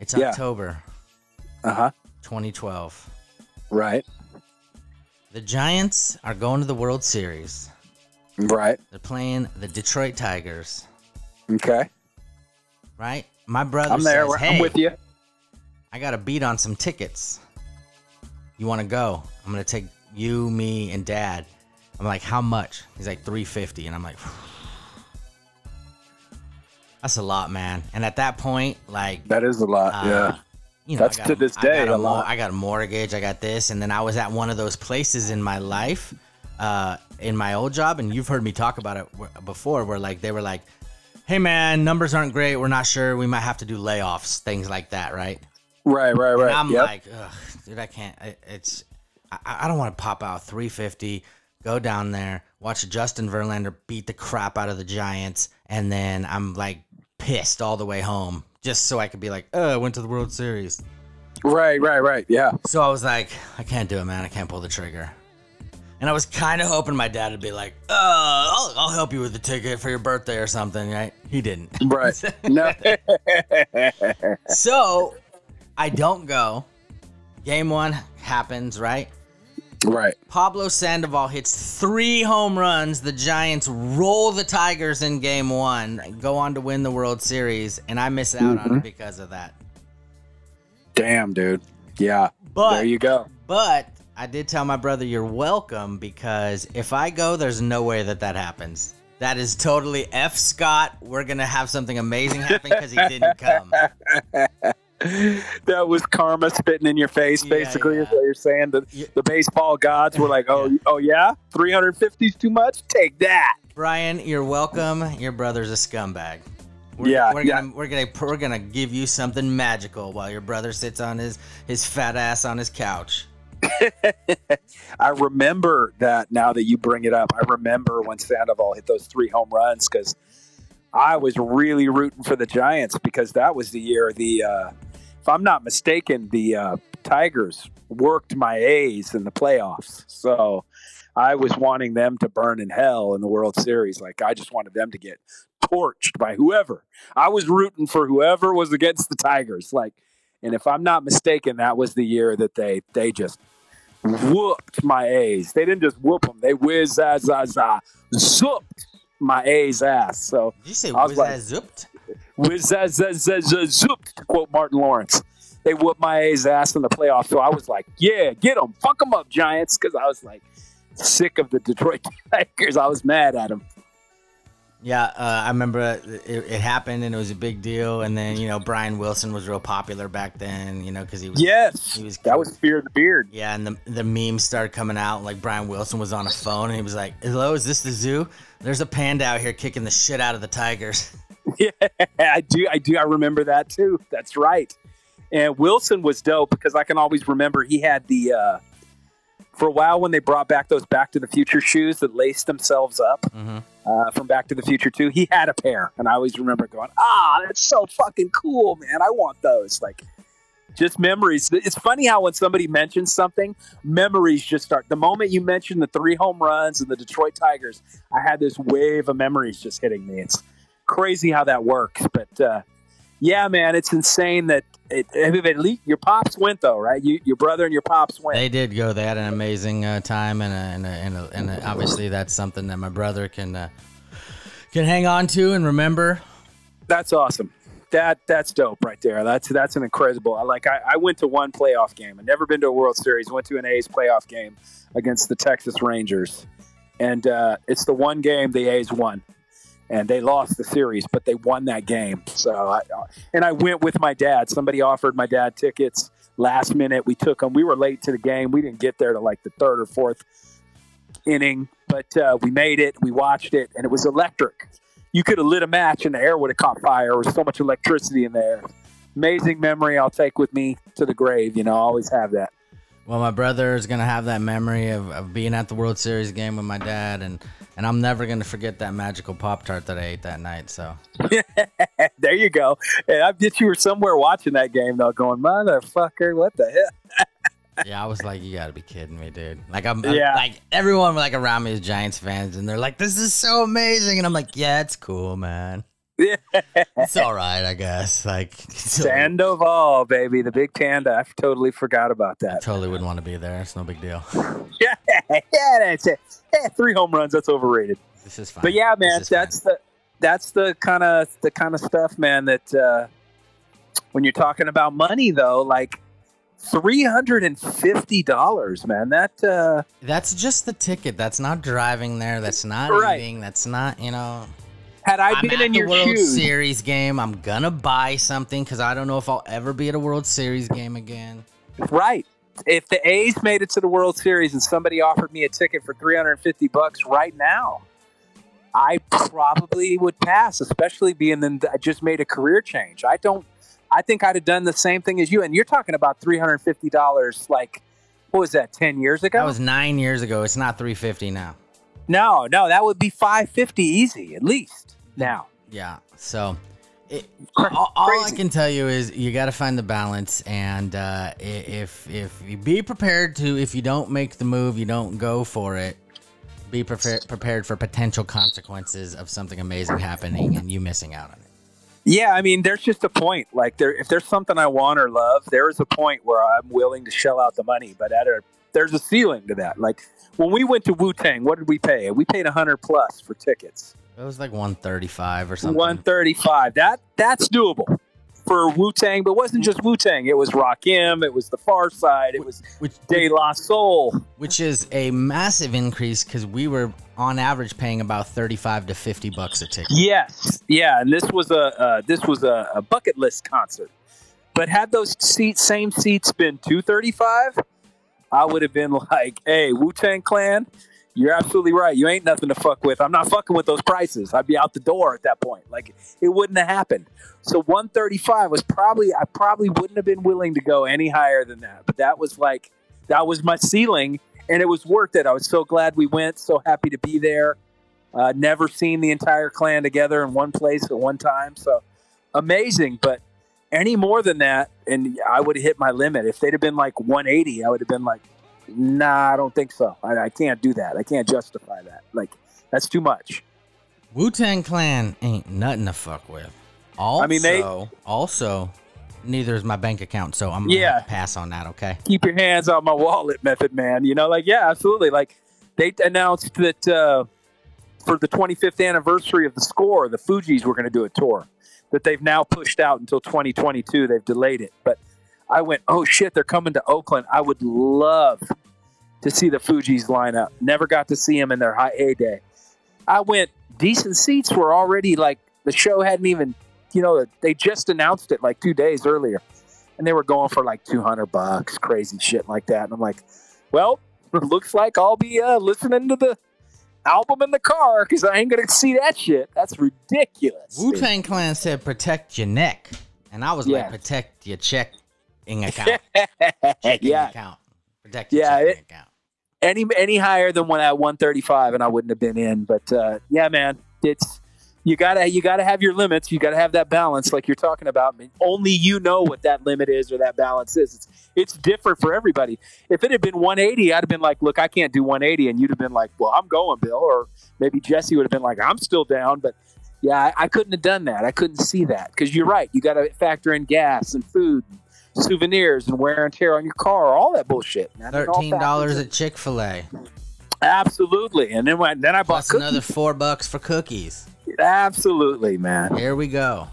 it's Yeah. October uh huh. 2012. Right. The Giants are going to the World Series. Right. They're playing the Detroit Tigers, Okay. right? My brother I'm there. says, "Hey, I'm with you. I got a beat on some tickets. You want to go? I'm gonna take you, me, and Dad." I'm like, "How much?" He's like, "350," and I'm like, <sighs> "That's a lot, man." And at that point, like, That is a lot. uh, yeah. you know, That's got to this day got a lot. I got a mortgage. I got this, and then I was at one of those places in my life, uh, in my old job, and you've heard me talk about it before, where like they were like, "Hey, man, numbers aren't great. We're not sure. We might have to do layoffs, things like that, right?" Right. Right. And Right. I'm Yep. like, Ugh, dude, I can't. It's I, I don't want to pop out 350, go down there, watch Justin Verlander beat the crap out of the Giants, and then I'm like pissed all the way home just so I could be like, oh, I went to the World Series. Right, right, right. Yeah. So I was like, I can't do it, man. I can't pull the trigger. And I was kind of hoping my dad would be like, uh, I'll, I'll help you with the ticket for your birthday or something, right? He didn't. Right. <laughs> No. So I don't go. Game one happens, right? right. Pablo Sandoval hits three home runs. The Giants roll the Tigers in game one, go on to win the World Series, and I miss out on it because of that. Damn, dude. Yeah. But there you go. But I did tell my brother you're welcome because if I go, there's no way that that happens. That is totally F Scott. We're gonna have something amazing happen because he didn't come. <laughs> that was karma spitting in your face, Yeah, basically, is what you're saying. The, Yeah. the baseball gods were like, oh, oh yeah? 350 is too much? Take that. Brian, you're welcome. Your brother's a scumbag. We're, Yeah, we're gonna we're gonna we're gonna give you something magical while your brother sits on his his fat ass on his couch. <laughs> I remember that now that you bring it up. I remember when Sandoval hit those three home runs because I was really rooting for the Giants because that was the year the, uh, if I'm not mistaken, the uh, Tigers worked my A's in the playoffs. So I was wanting them to burn in hell in the World Series. Like I just wanted them to get torched by whoever. I was rooting for whoever was against the Tigers. Like, and if I'm not mistaken, that was the year that they they just whooped my A's. They didn't just whoop them; they whiz za za zooped my A's ass. So Did you say was like- zooped? whiz za za zooped to quote Martin Lawrence. They whooped my A's ass in the playoffs. So I was like, "Yeah, get them, fuck them up, Giants," because I was like sick of the Detroit <laughs> Tigers. I was mad at them. Yeah, uh, I remember it, it happened and it was a big deal. And then you know Brian Wilson was real popular back then. You know because he was Yes, He was that was Fear of the Beard. Yeah, and the the memes started coming out. Like Brian Wilson was on a phone and he was like, "Hello, is this the zoo? There's a panda out here kicking the shit out of the tigers." <laughs> Yeah, I do. I do. I remember that too. That's right. And Wilson was dope because I can always remember he had the uh, for a while when they brought back those Back to the Future shoes that laced themselves up hmm uh, from Back to the Future Two. He had a pair, and I always remember going, "Ah, that's so fucking cool, man! I want those." Like, just memories. It's funny how when somebody mentions something, memories just start. The moment you mention the three home runs and the Detroit Tigers, I had this wave of memories just hitting me. It's crazy how that works, but uh, yeah, man, it's insane that it, at least your pops went though, right? You, your brother and your pops went. They did go. They had an amazing uh, time, and a, and, a, and, a, and obviously that's something that my brother can uh, can hang on to and remember. That's awesome. That that's dope right there. That's that's an incredible. I like. I, I went to one playoff game. I've never been to a World Series. Went to an A's playoff game against the Texas Rangers, and uh, it's the one game the A's won, and they lost the series, but they won that game. So, I, and I went with my dad. Somebody offered my dad tickets last minute. We took them. We were late to the game. We didn't get there to like the third or fourth inning, but uh, we made it. We watched it, and it was electric you could have lit a match and the air would have caught fire. There was so much electricity in there. Amazing memory I'll take with me to the grave. You know, I always have that. Well, my brother is gonna have that memory of, of being at the World Series game with my dad, and and I'm never gonna forget that magical Pop Tart that I ate that night. So <laughs> there you go. And I bet you were somewhere watching that game though, going, motherfucker, what the hell? <laughs> yeah, I was like, you gotta be kidding me, dude. Like I'm, I'm- Yeah. like everyone like around me is Giants fans, and they're like, this is so amazing, and I'm like, yeah, it's cool, man. Yeah. It's all right, I guess. Like, Sandoval, baby, the big panda. I totally forgot about I that. totally wouldn't want to be there. It's no big deal. <laughs> Yeah, yeah, that's it. Yeah, three home runs. That's overrated. This is fine. But yeah, man, This is fine. that's the that's the kind of the kind of stuff, man. That uh, when you're talking about money, though, like three hundred and fifty dollars, man. That uh, That's just the ticket. That's not driving there. That's not Right. eating. That's not, you know. Had I I'm been in your World shoes, Series game. I'm gonna buy something because I don't know if I'll ever be at a World Series game again. right? If the A's made it to the World Series and somebody offered me a ticket for three hundred and fifty bucks right now, I probably would pass, especially being that I just made a career change. I don't. I think I'd have done the same thing as you. And you're talking about three hundred fifty dollars, like what was that? Ten years ago? That was nine years ago. It's not 350 now. no, no, that would be five fifty easy at least. Now, Yeah. So, it, all, all I can tell you is you got to find the balance, and uh, if if you be prepared to, if you don't make the move, you don't go for it. Be prepared prepared for potential consequences of something amazing happening and you missing out on it. yeah, I mean, there's just a point. Like, there, if there's something I want or love, there is a point where I'm willing to shell out the money. But at a, there's a ceiling to that. Like when we went to Wu Tang, what did we pay? We paid a hundred plus for tickets. It was like 135 or something. One thirty-five. That that's doable for Wu Tang, but it wasn't just Wu Tang. It was Rock Rakim. It was The Pharcyde. It was which De La Soul. which is a massive increase because we were on average paying about 35 to 50 bucks a ticket. Yes, yeah, and this was a uh, this was a, a bucket list concert. But had those seats, same seats, been two thirty five, I would have been like, "Hey, Wu Tang Clan, you're absolutely right. You ain't nothing to fuck with. I'm not fucking with those prices. I'd be out the door at that point. Like it wouldn't have happened. So one thirty five was probably I probably wouldn't have been willing to go any higher than that. But that was like that was my ceiling, and it was worth it. I was so glad we went. So happy to be there. Uh, never seen the entire clan together in one place at one time. So amazing. But any more than that, and I would have hit my limit. If they'd have been like 180, I would have been like, nah, I don't think so. I, I can't do that. I can't justify that. Like, that's too much. Wu Tang Clan ain't nothing to fuck with. Also, I mean, they- also, neither is my bank account, so I'm Yeah. to pass on that. Okay. Keep your hands on my wallet method, man. You know, like, yeah, absolutely. Like, they announced that uh, for the 25th anniversary of the score, the Fugees were going to do a tour that they've now pushed out until 2022. They've delayed it. But I went, oh shit, they're coming to Oakland. I would love to see the Fugees line up. Never got to see them in their high heyday. I went, decent seats were already like, the show hadn't even, you know, they just announced it like two days earlier. And they were going for like 200 bucks, crazy shit like that. And I'm like, well, it <laughs> looks like I'll be uh, listening to the album in the car because I ain't going to see that shit. That's ridiculous. Wu Tang Clan said protect your neck, and I was like protect your checking <laughs> account. Checking yeah. account. Protect your Yeah, checking it- account. any any higher than one at 135 and I wouldn't have been in but uh, yeah man it's you gotta you gotta have your limits you gotta have that balance like you're talking about only you know what that limit is or that balance is it's it's different for everybody if it had been 180 I'd have been like look I can't do 180 and you'd have been like well I'm going Bill or maybe Jesse would have been like I'm still down but yeah I, I couldn't have done that I couldn't see that because you're right you gotta factor in gas and food and souvenirs and wear and tear on your car all that bullshit man. Thirteen dollars at Chick Fil A, Absolutely. And then when then I bought plus cookies. another four bucks for cookies. Absolutely, man. Here we go.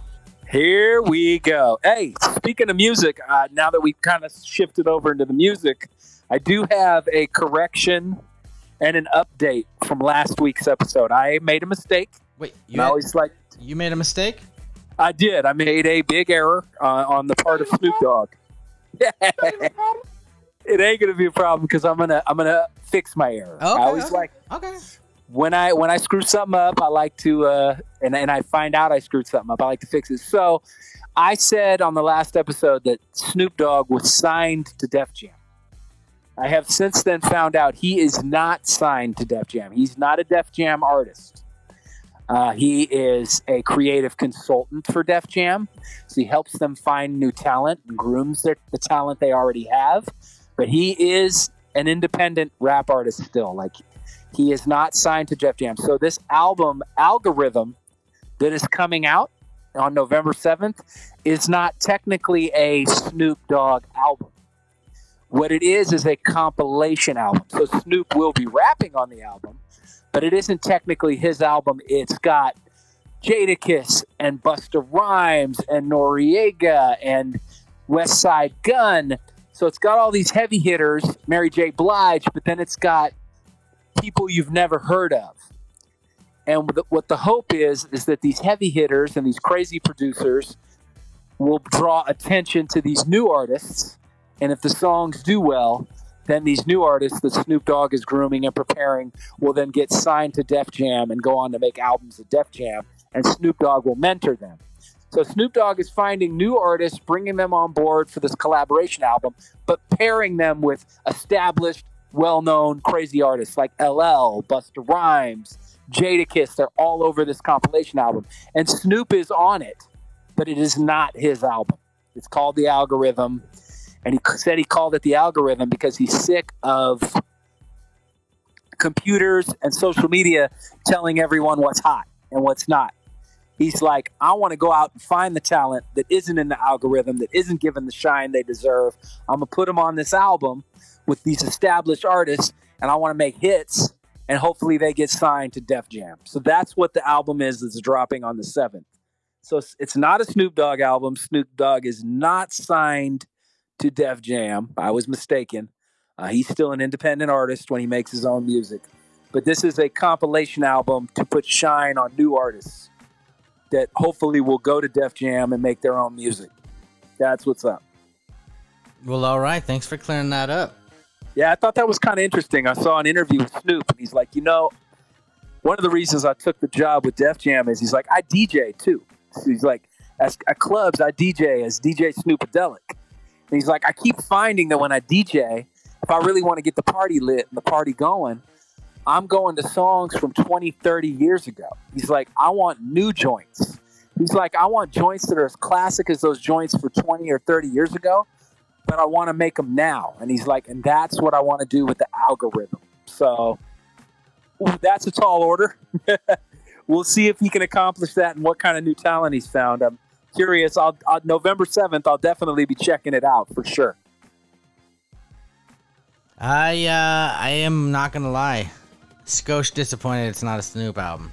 Here we go. Hey, speaking of music, uh, now that we've kind of shifted over into the music, I do have a correction and an update from last week's episode. I made a mistake. Wait, you had- always like you made a mistake? I did. I made a big error uh, on the part of Snoop Dogg. <laughs> it ain't gonna be a problem because I'm gonna I'm gonna fix my error. Okay, I always okay. like Okay. when I when I screw something up, I like to uh, and and I find out I screwed something up. I like to fix it. So, I said on the last episode that Snoop Dogg was signed to Def Jam. I have since then found out he is not signed to Def Jam. He's not a Def Jam artist. Uh, he is a creative consultant for Def Jam. So he helps them find new talent and grooms their, the talent they already have. But he is an independent rap artist still. Like he is not signed to Def Jam. So this album, Algorithm, that is coming out on November 7th, is not technically a Snoop Dogg album. What it is is a compilation album. So Snoop will be rapping on the album, but it isn't technically his album. It's got Jadakiss and Busta Rhymes and Noreaga and West Side Gun. So it's got all these heavy hitters, Mary J. Blige, but then it's got people you've never heard of. And what the, what the hope is is that these heavy hitters and these crazy producers will draw attention to these new artists. And if the songs do well, then these new artists that Snoop Dogg is grooming and preparing will then get signed to Def Jam and go on to make albums at Def Jam, and Snoop Dogg will mentor them. So Snoop Dogg is finding new artists, bringing them on board for this collaboration album, but pairing them with established, well-known, crazy artists like LL, Busta Rhymes, Jadakiss. They're all over this compilation album, and Snoop is on it, but it is not his album. It's called The Algorithm, and he said he called it The Algorithm because he's sick of computers and social media telling everyone what's hot and what's not. He's like, I want to go out and find the talent that isn't in the algorithm, that isn't given the shine they deserve. I'm going to put them on this album with these established artists, and I want to make hits, and hopefully they get signed to Def Jam. So that's what the album is that's dropping on the 7th. So it's- it's not a Snoop Dogg album. Snoop Dogg is not signed to Def Jam. I was mistaken. Uh, he's still an independent artist when he makes his own music. But this is a compilation album to put shine on new artists that hopefully will go to Def Jam and make their own music. That's what's up. Well, all right. Thanks for clearing that up. Yeah, I thought that was kind of interesting. I saw an interview with Snoop, and he's like, you know, one of the reasons I took the job with Def Jam is he's like, I DJ too. So he's like, as, at clubs, I DJ as DJ Snoopadelic. And he's like, I keep finding that when I DJ, if I really want to get the party lit and the party going, I'm going to songs from 20, 30 years ago. He's like, I want new joints. He's like, I want joints that are as classic as those joints for 20 or 30 years ago, but I want to make them now. And he's like, and that's what I want to do with the algorithm. So that's a tall order. <laughs> we'll see if he can accomplish that and what kind of new talent he's found. Curious. I'll, I'll November 7th, I'll definitely be checking it out for sure. I uh, I am not gonna lie. Skosh disappointed it's not a Snoop album.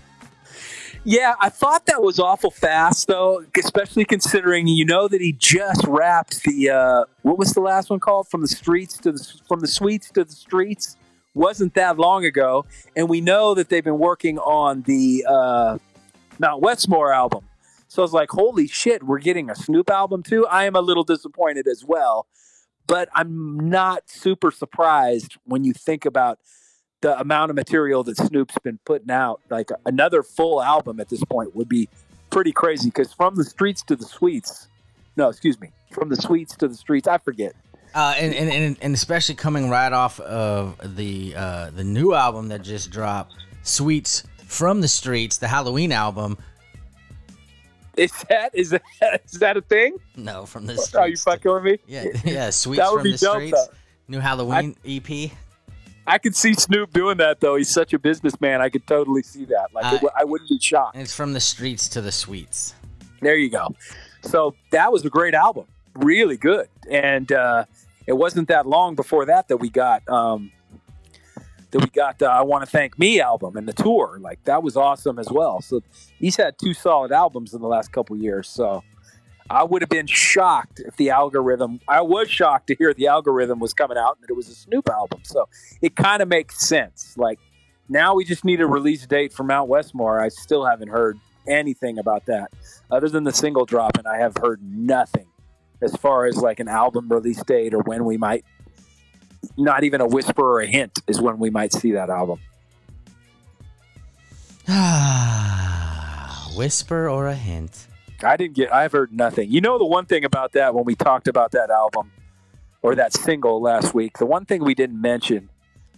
Yeah, I thought that was awful fast though, especially considering you know that he just wrapped the uh, what was the last one called from the streets to the from the suites to the streets wasn't that long ago, and we know that they've been working on the uh, Mount Westmore album. So I was like, holy shit, we're getting a Snoop album too. I am a little disappointed as well, but I'm not super surprised when you think about the amount of material that Snoop's been putting out. Like another full album at this point would be pretty crazy because from the streets to the suites, no, excuse me, from the suites to the streets, I forget. Uh, and, and, and and especially coming right off of the uh, the new album that just dropped, Sweets from the Streets, the Halloween album. <laughs> Is that is that <laughs> is that a thing? No, from the streets. Are you fucking with me? yeah, <laughs> yeah, Sweets That would from be the dope, Streets. though. New Halloween E EP. I could see Snoop doing that though. He's such a businessman. I could totally see that. Like it Uh, w- I wouldn't be shocked. It's from the streets to the sweets. There you go. So that was a great album, really good. And uh, it wasn't that long before that that we got um, that we got the "I Want to Thank Me" album and the tour. Like that was awesome as well. So he's had two solid albums in the last couple years. So I would have been shocked if the algorithm. I was shocked to hear the algorithm was coming out and that it was a Snoop album. So it kind of makes sense. Like now we just need a release date for Mount Westmore. I still haven't heard anything about that other than the single drop, and I have heard nothing as far as like an album release date or when we might. Not even a whisper or a hint is when we might see that album. Ah, <sighs> whisper or a hint. I didn't get. I've heard nothing. You know the one thing about that when we talked about that album or that single last week. The one thing we didn't mention,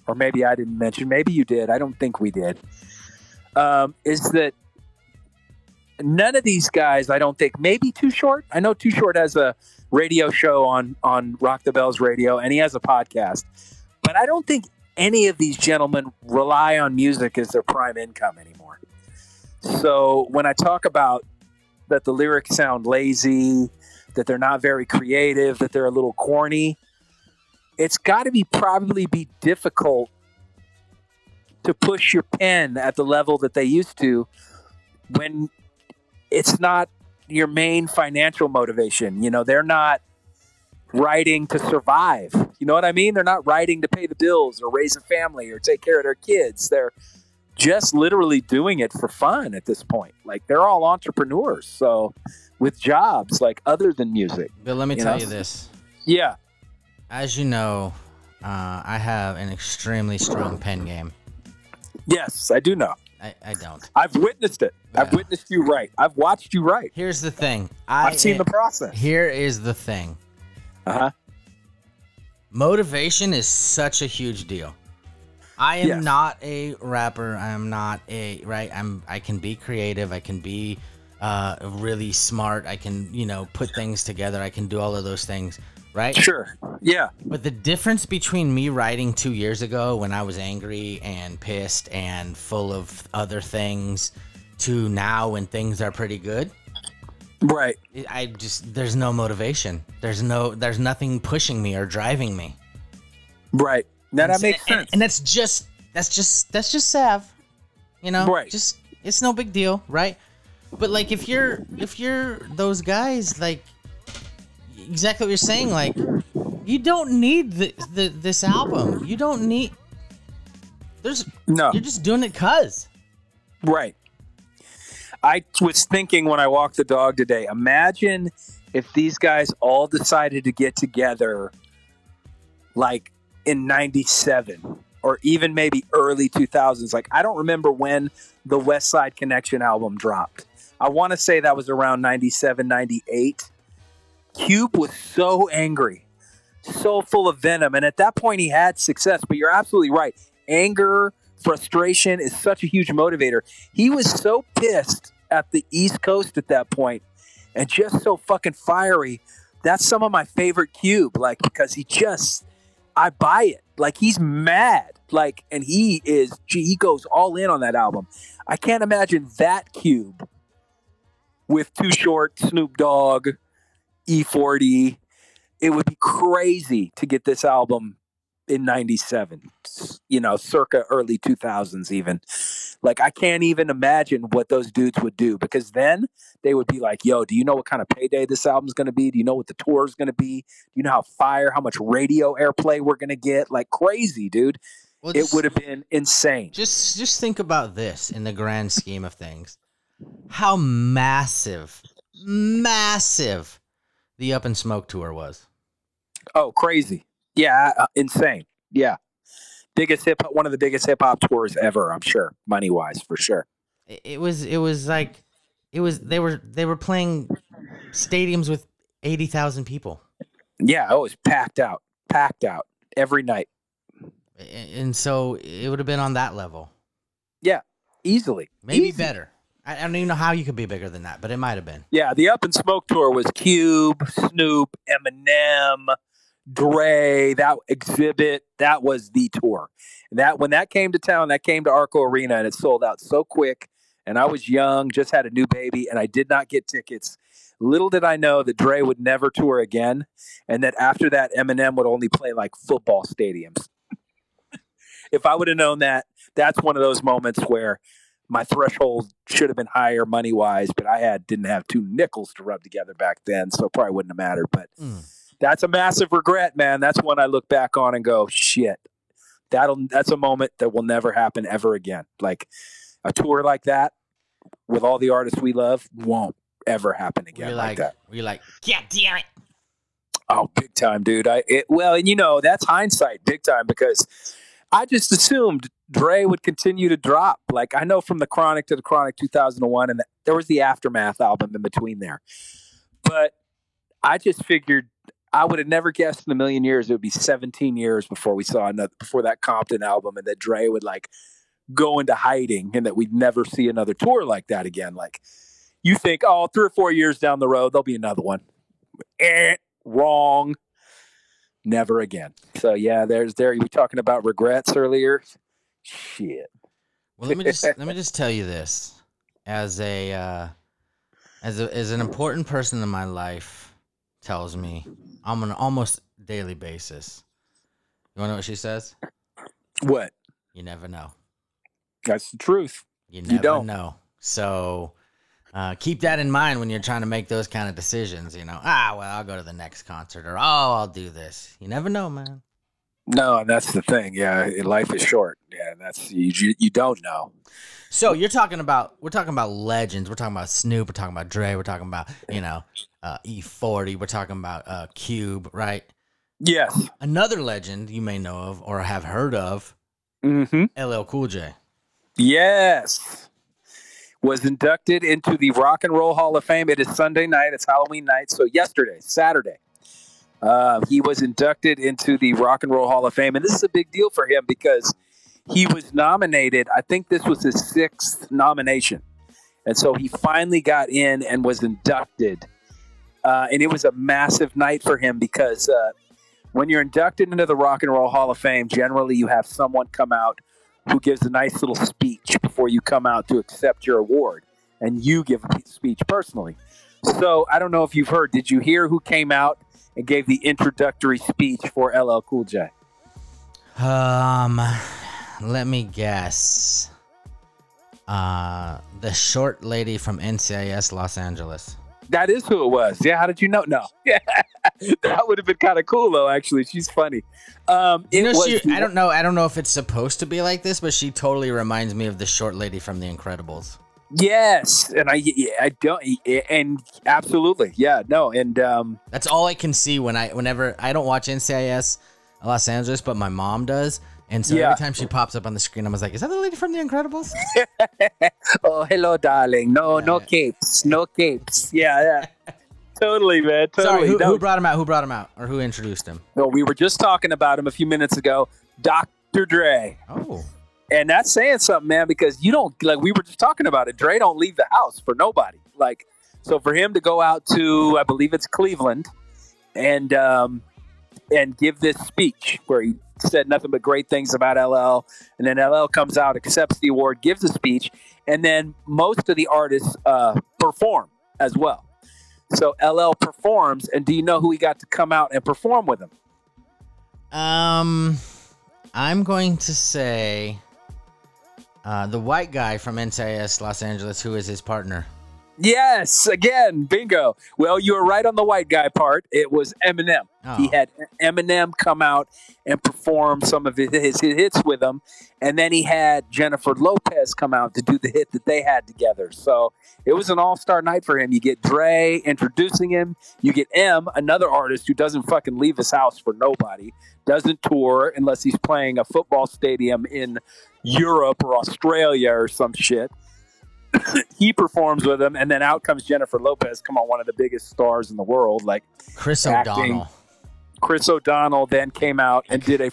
or maybe I didn't mention, maybe you did. I don't think we did. Um, is that none of these guys? I don't think. Maybe Too Short. I know Too Short has a radio show on on Rock the Bells Radio, and he has a podcast. But I don't think any of these gentlemen rely on music as their prime income anymore. So when I talk about that the lyrics sound lazy, that they're not very creative, that they're a little corny. It's got to be probably be difficult to push your pen at the level that they used to when it's not your main financial motivation. You know, they're not writing to survive. You know what I mean? They're not writing to pay the bills or raise a family or take care of their kids. They're just literally doing it for fun at this point. Like they're all entrepreneurs. So with jobs like other than music. But let me You tell know? you this. Yeah. As you know, uh, I have an extremely strong pen game. Yes, I do know. I, I don't. I've witnessed it. I've witnessed you right. I've watched you right. Here's the thing. I, I've seen the process. Here is the thing. Uh huh. Motivation is such a huge deal. I am Yes. not a rapper. I am not a right. I'm. I can be creative. I can be uh, really smart. I can you know put things together. I can do all of those things. Right. Sure. Yeah. But the difference between me writing two years ago when I was angry and pissed and full of other things to now when things are pretty good, Right. I just there's no motivation. There's no there's nothing pushing me or driving me. Right. Now that And- makes and, sense. And that's just that's just that's just Sav. You know? Right. Just it's no big deal, right? But like if you're if you're those guys like exactly what you're saying like you don't need the, the this album. You don't need There's no. you're just doing it cuz. Right. I was thinking when I walked the dog today, imagine if these guys all decided to get together like in 97 or even maybe early 2000s. Like, I don't remember when the West Side Connection album dropped. I want to say that was around 97, 98. Cube was so angry, so full of venom. And at that point, he had success. But you're absolutely right. Anger, frustration is such a huge motivator. He was so pissed at the East Coast at that point and just so fucking fiery. That's some of my favorite Cube, like, because he just, I buy it. Like, he's mad. Like, and he is, gee, he goes all in on that album. I can't imagine that Cube with Too Short, Snoop Dogg, E40. It would be crazy to get this album in 97 you know circa early 2000s even. Like i can't even imagine what those dudes would do because then they would be like yo do you know what kind of payday this album's going to be? Do you know what the tour is going to be? Do you know how fire how much radio airplay we're going to get? Like crazy dude. Well, it would have been insane. Just just think about this in the grand scheme of things. How massive, massive the Up in Smoke tour was. oh crazy yeah uh, insane yeah biggest hip hop one of the biggest hip hop tours ever i'm sure money wise for sure It, it was it was like it was they were they were playing stadiums with 80,000 people. yeah oh, it was packed out packed out every night And so it would have been on that level. Yeah, easily Maybe Easy. better. I, don't even know how you could be bigger than that, but it might have been. Yeah, the Up in Smoke tour was Cube, Snoop, Eminem, Dre, that Xzibit. That was the tour. And That when that came to town, that came to Arco Arena, and it sold out so quick. And I was young, just had a new baby, and I did not get tickets. Little did I know that Dre would never tour again, and that after that, Eminem would only play like football stadiums. <laughs> if I would have known that, that's one of those moments where my threshold should have been higher money wise, but I had didn't have two nickels to rub together back then, so it probably wouldn't have mattered. But Mm. that's a massive regret, man. That's one I look back on and go, shit. That'll that's a moment that will never happen ever again. Like a tour like that with all the artists we love won't ever happen again We're like, like, that. we're like, yeah, damn it. Oh, big time, dude. I it, well, and you know that's hindsight, big time, because I just assumed Dre would continue to drop. Like I know from the Chronic to the Chronic 2001, and there was the Aftermath album in between there. But I just figured I would have never guessed in a million years it would be 17 years before we saw another before that Compton album, and that Dre would like go into hiding, and that we'd never see another tour like that again. Like you think, oh, three or four years down the road, there'll be another one. Eh, wrong. Never again. So yeah, there's there. You were talking about regrets earlier. Shit. Well, let me just <laughs> let me just tell you this, as a uh, as a as an important person in my life tells me on an almost daily basis. You want to know what she says? What? You never know. That's the truth. You never don't. know. So uh, keep that in mind when you're trying to make those kind of decisions. You know, ah, well, I'll go to the next concert, or oh, I'll do this. You never know, man. No, and that's the thing. Yeah, life is short. Yeah, that's you. You, don't know. So you're talking about we're talking about legends. We're talking about Snoop. We're talking about Dre. We're talking about you know uh, E40. We're talking about uh, Cube, right? Yes. Another legend you may know of or have heard of, Mm-hmm. LL Cool J. Yes. Was inducted into the Rock and Roll Hall of Fame. It is Sunday night. It's Halloween night. So yesterday, Saturday, uh, he was inducted into the Rock and Roll Hall of Fame. And this is a big deal for him because he was nominated. I think this was his sixth nomination. And so he finally got in and was inducted. Uh, and it was a massive night for him because uh, when you're inducted into the Rock and Roll Hall of Fame, generally you have someone come out who gives a nice little speech before you come out to accept your award. And you give a speech personally. So I don't know if you've heard. Did you hear who came out and gave the introductory speech for LL Cool J? Um, let me guess. Uh, the short lady from NCIS Los Angeles. That is who it was. Yeah, how did you know? No. <laughs> Yeah. that would have been kind of cool though, actually. She's funny. Um You know, she, I don't know. I don't know if it's supposed to be like this, but she totally reminds me of the short lady from The Incredibles. Yes, and I yeah, I don't and absolutely. Yeah, no, and um That's all I can see when I, whenever I don't watch NCIS Los Angeles, but my mom does. And so Yeah. every time she pops up on the screen, I was like, "Is that the lady from The Incredibles?" <laughs> oh, hello darling. No, no Yeah. capes. No capes. Yeah, yeah. <laughs> totally, man. Totally. Sorry, who, no, who brought him out? Who brought him out, or who introduced him? no, we were just talking about him a few minutes ago. Dr. Dre. Oh, And that's saying something, man, because you don't like we were just talking about it. Dre don't leave the house for nobody. Like, so for him to go out to, I believe it's Cleveland, and um, and give this speech where he said nothing but great things about LL, and then LL comes out, accepts the award, gives a speech, and then most of the artists uh, perform as well. So LL performs, and do you know who he got to come out and perform with him? um, I'm going to say uh, the white guy from NCIS Los Angeles, who is his partner. Yes, again, bingo. Well, you were right on the white guy part. It was Eminem. He Oh. had Eminem come out and perform some of his, his hits with him, and then he had Jennifer Lopez come out to do the hit that they had together. So it was an all-star night for him. You get Dre introducing him. You get M, another artist who doesn't fucking leave his house for nobody, doesn't tour unless he's playing a football stadium in Europe or Australia or some shit <coughs> he performs with him, and then out comes Jennifer Lopez. Come on, one of the biggest stars in the world. Like Chris Acting. O'Donnell. Chris O'Donnell then came out and did a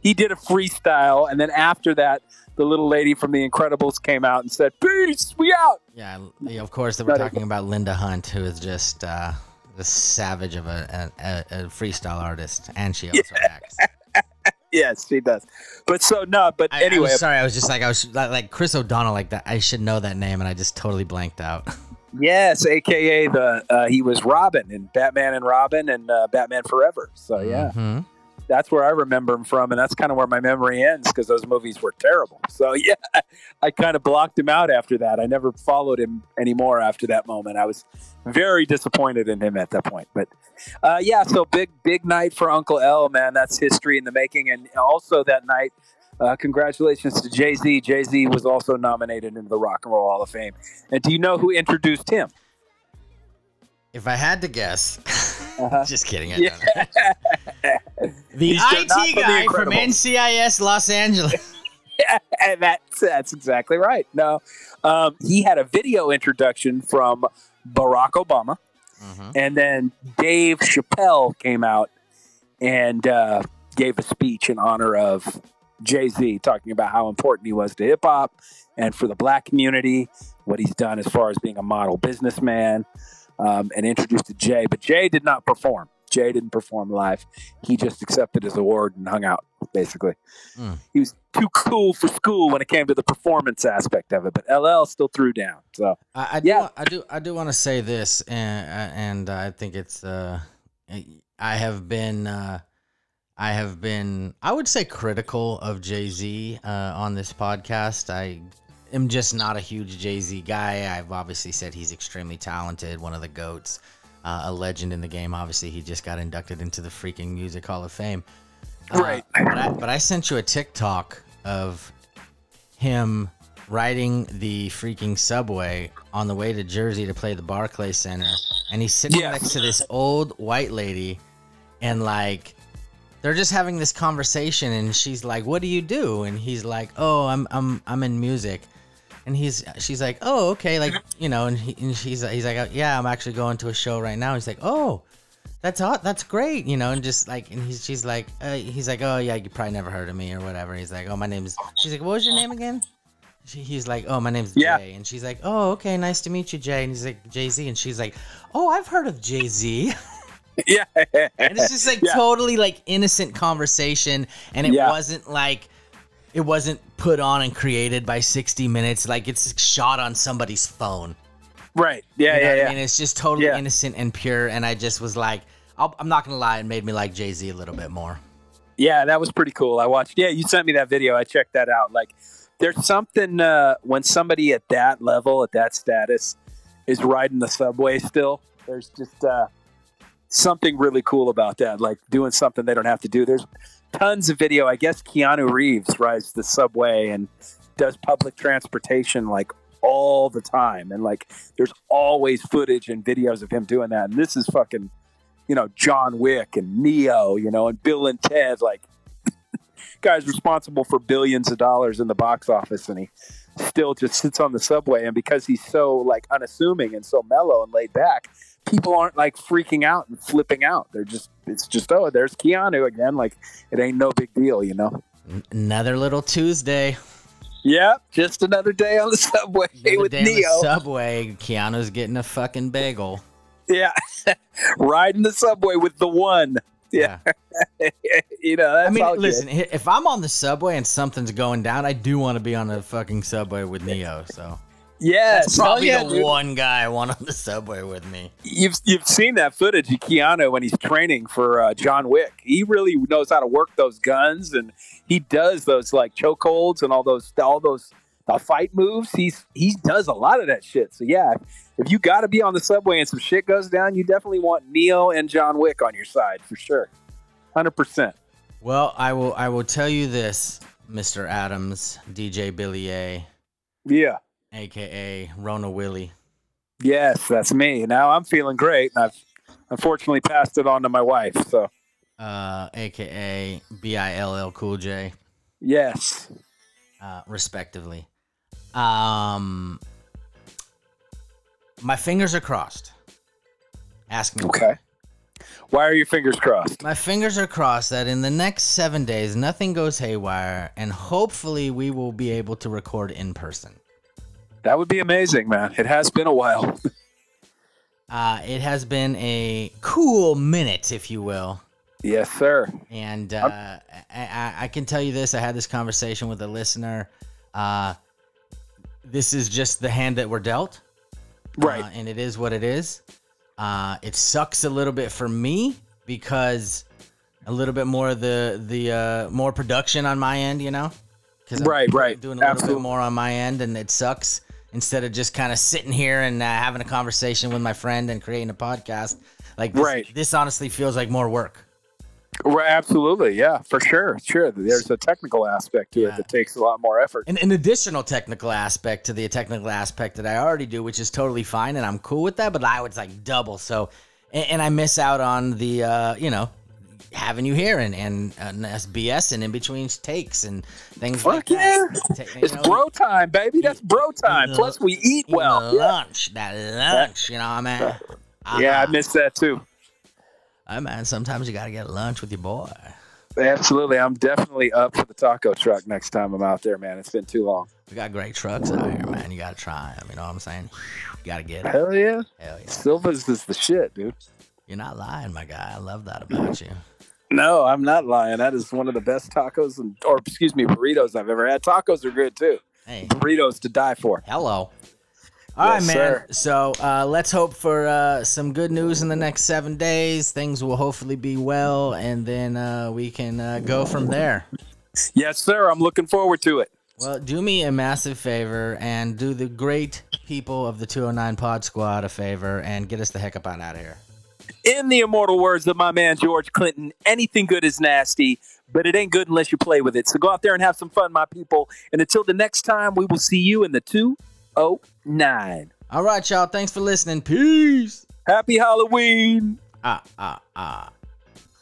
he did a freestyle, and then after that, the little lady from The Incredibles came out and said, "Peace, we out." Yeah, yeah, of course. They were talking about Linda Hunt, who is just uh, the savage of a, a, a, a freestyle artist, and she also <laughs> acts. Yes, she does. But so no, but I, I anyway, was sorry, I was just like I was like, like Chris O'Donnell, like that. I should know that name, and I just totally blanked out. <laughs> yes, AKA the uh, he was Robin in Batman and Robin and uh, Batman Forever. So yeah. Mhm. That's where I remember him from, and that's kind of where my memory ends because those movies were terrible. <laughs> So yeah, I kind of blocked him out after that. I never followed him anymore after that moment. I was very disappointed in him at that point. But uh, yeah, so big big night for Uncle L, man. That's history in the making, and also that night. Uh, congratulations to Jay Z. Jay Z was also nominated into the Rock and Roll Hall of Fame. And do you know who introduced him? If I had to guess, <laughs> Uh-huh. just kidding. I Yeah. <laughs> The He's IT guy from NCIS Los Angeles. <laughs> and that's that's exactly right. No, um, he had a video introduction from Barack Obama, Mhm. and then Dave Chappelle came out and uh, gave a speech in honor of Jay Z, talking about how important he was to hip hop and for the black community, what he's done as far as being a model businessman, um, and introduced to Jay. But Jay did not perform. Jay didn't perform live. He just accepted his award and hung out, basically. Mm. He was too cool for school when it came to the performance aspect of it, but LL still threw down. So I, I do, Yeah. I do, I do want to say this, and and I think it's, uh, I have been, uh, I have been, I would say critical of Jay Z uh, on this podcast. I am just not a huge Jay Z guy. I've obviously said he's extremely talented, one of the goats, uh, a legend in the game. Obviously, he just got inducted into the freaking Music Hall of Fame. Uh, Right. but, I, but I sent you a TikTok of him riding the freaking subway on the way to Jersey to play the Barclay Center, and he's sitting Yes. next to this old white lady, and like they're just having this conversation, and she's like, "What do you do?" And he's like, "Oh, I'm I'm I'm in music." And he's she's like, "Oh, okay, like you know." And, he, and she's he's like, "Yeah, I'm actually going to a show right now." He's like, "Oh." That's hot. That's great, you know, and just like, and he's, she's like, uh, he's like, oh yeah, you probably never heard of me or whatever. He's like, oh, my name's. She's like, what was your name again? She, he's like, oh, my name's Yeah. Jay, and she's like, oh, okay, nice to meet you, Jay. And he's like, Jay Z, and she's like, oh, I've heard of Jay Z. <laughs> yeah. and it's just like Yeah. totally like innocent conversation and it Yeah. wasn't like it wasn't put on and created by 60 minutes like it's shot on somebody's phone right. Yeah, you know yeah, yeah. i mean it's just totally Yeah. innocent and pure and i just was like I'll, i'm not gonna lie it made me like jay-z a little bit more Yeah, that was pretty cool. I watched. Yeah, you sent me that video. I checked that out. Like, there's something uh, when somebody at that level, at that status, is riding the subway still. There's just uh, something really cool about that. Like doing something they don't have to do. There's tons of video. I guess Keanu Reeves rides the subway and does public transportation like all the time, and like there's always footage and videos of him doing that. And this is fucking you know, John Wick and Neo, you know, and Bill and Ted, like guy's responsible for billions of dollars in the box office and he still just sits on the subway and because he's so like unassuming and so mellow and laid back, people aren't like freaking out and flipping out. They're just it's just oh, there's Keanu again, like it ain't no big deal, you know. Another little tuesday Yep, just another day on the subway another with day on the Neo. subway keanu's getting a fucking bagel yeah. <laughs> Riding the subway with the one. Yeah. <laughs> you know, that's I mean, good. listen. hi- If I'm on the subway and something's going down, I do want to be on the fucking subway with Neo. So Yes. that's probably yeah, the dude. one guy I want on the subway with me. You've you've seen that footage of Keanu when he's training for uh, John Wick. He really knows how to work those guns, and he does those like chokeholds and all those all those uh, fight moves. He's he does a lot of that shit. So yeah, if you got to be on the subway and some shit goes down, you definitely want Neo and John Wick on your side for sure, hundred percent. Well, I will. I will tell you this, Mr. Adams, DJ Billy A, Yeah. aka Rona Willie. Yes, that's me. Now I'm feeling great. and I've unfortunately passed it on to my wife. So uh, aka BILL Cool J, yes, uh, respectively. Um, my fingers are crossed. Ask me. okay. Why are your fingers crossed? My fingers are crossed that in the next seven days nothing goes haywire, and hopefully we will be able to record in person. That would be amazing, man. It has been a while. <laughs> Uh, it has been a cool minute, if you will. yes, sir. And uh, I, I, I can tell you this: I had this conversation with a listener. Uh, this is just the hand that we're dealt, Right. uh, and it is what it is. Uh, it sucks a little bit for me because a little bit more of the the uh, more production on my end, you know. Because Right, right. doing a little Absolutely. bit more on my end, and it sucks. Instead of just kind of sitting here and uh, having a conversation with my friend and creating a podcast, like this, Right. this honestly feels like more work. Right, absolutely. Yeah, for sure. Sure. There's a technical aspect to Yeah. it that takes a lot more effort. an, an additional technical aspect to the technical aspect that I already do, which is totally fine, and I'm cool with that. But I would like double. So, and, and I miss out on the, uh, you know, having you here and and, and us BS and in between takes and things like Fuck yeah. that. It's know, bro time, baby. That's bro time. Plus, we eat well. the Yeah, lunch, that lunch, you know what I mean? yeah I miss that too. Hey, man, sometimes you gotta get lunch with your boy. Absolutely. I'm definitely up for the taco truck next time I'm out there, man. It's been too long. We got great trucks out here, man. You gotta try them. You know what I'm saying? You gotta get it. Hell yeah. Hell yeah. Silva's is the shit, dude. You're not lying, my guy. I love that about you. No, I'm not lying. That is one of the best tacos, and, or excuse me, burritos I've ever had. Tacos are good too. Hey, Burritos to die for. hello. All right, man. sir. So uh, let's hope for uh, some good news in the next seven days. Things will hopefully be well, and then uh, we can uh, go from there. Yes, sir. I'm looking forward to it. Well, do me a massive favor and do the great people of the 209 Pod Squad a favor and get us the heck up on out of here. In the immortal words of my man George Clinton, anything good is nasty, but it ain't good unless you play with it. So go out there and have some fun, my people. And until the next time, we will see you in the 209. All right, y'all. Thanks for listening. Peace. Happy Halloween. Ah, ah, ah.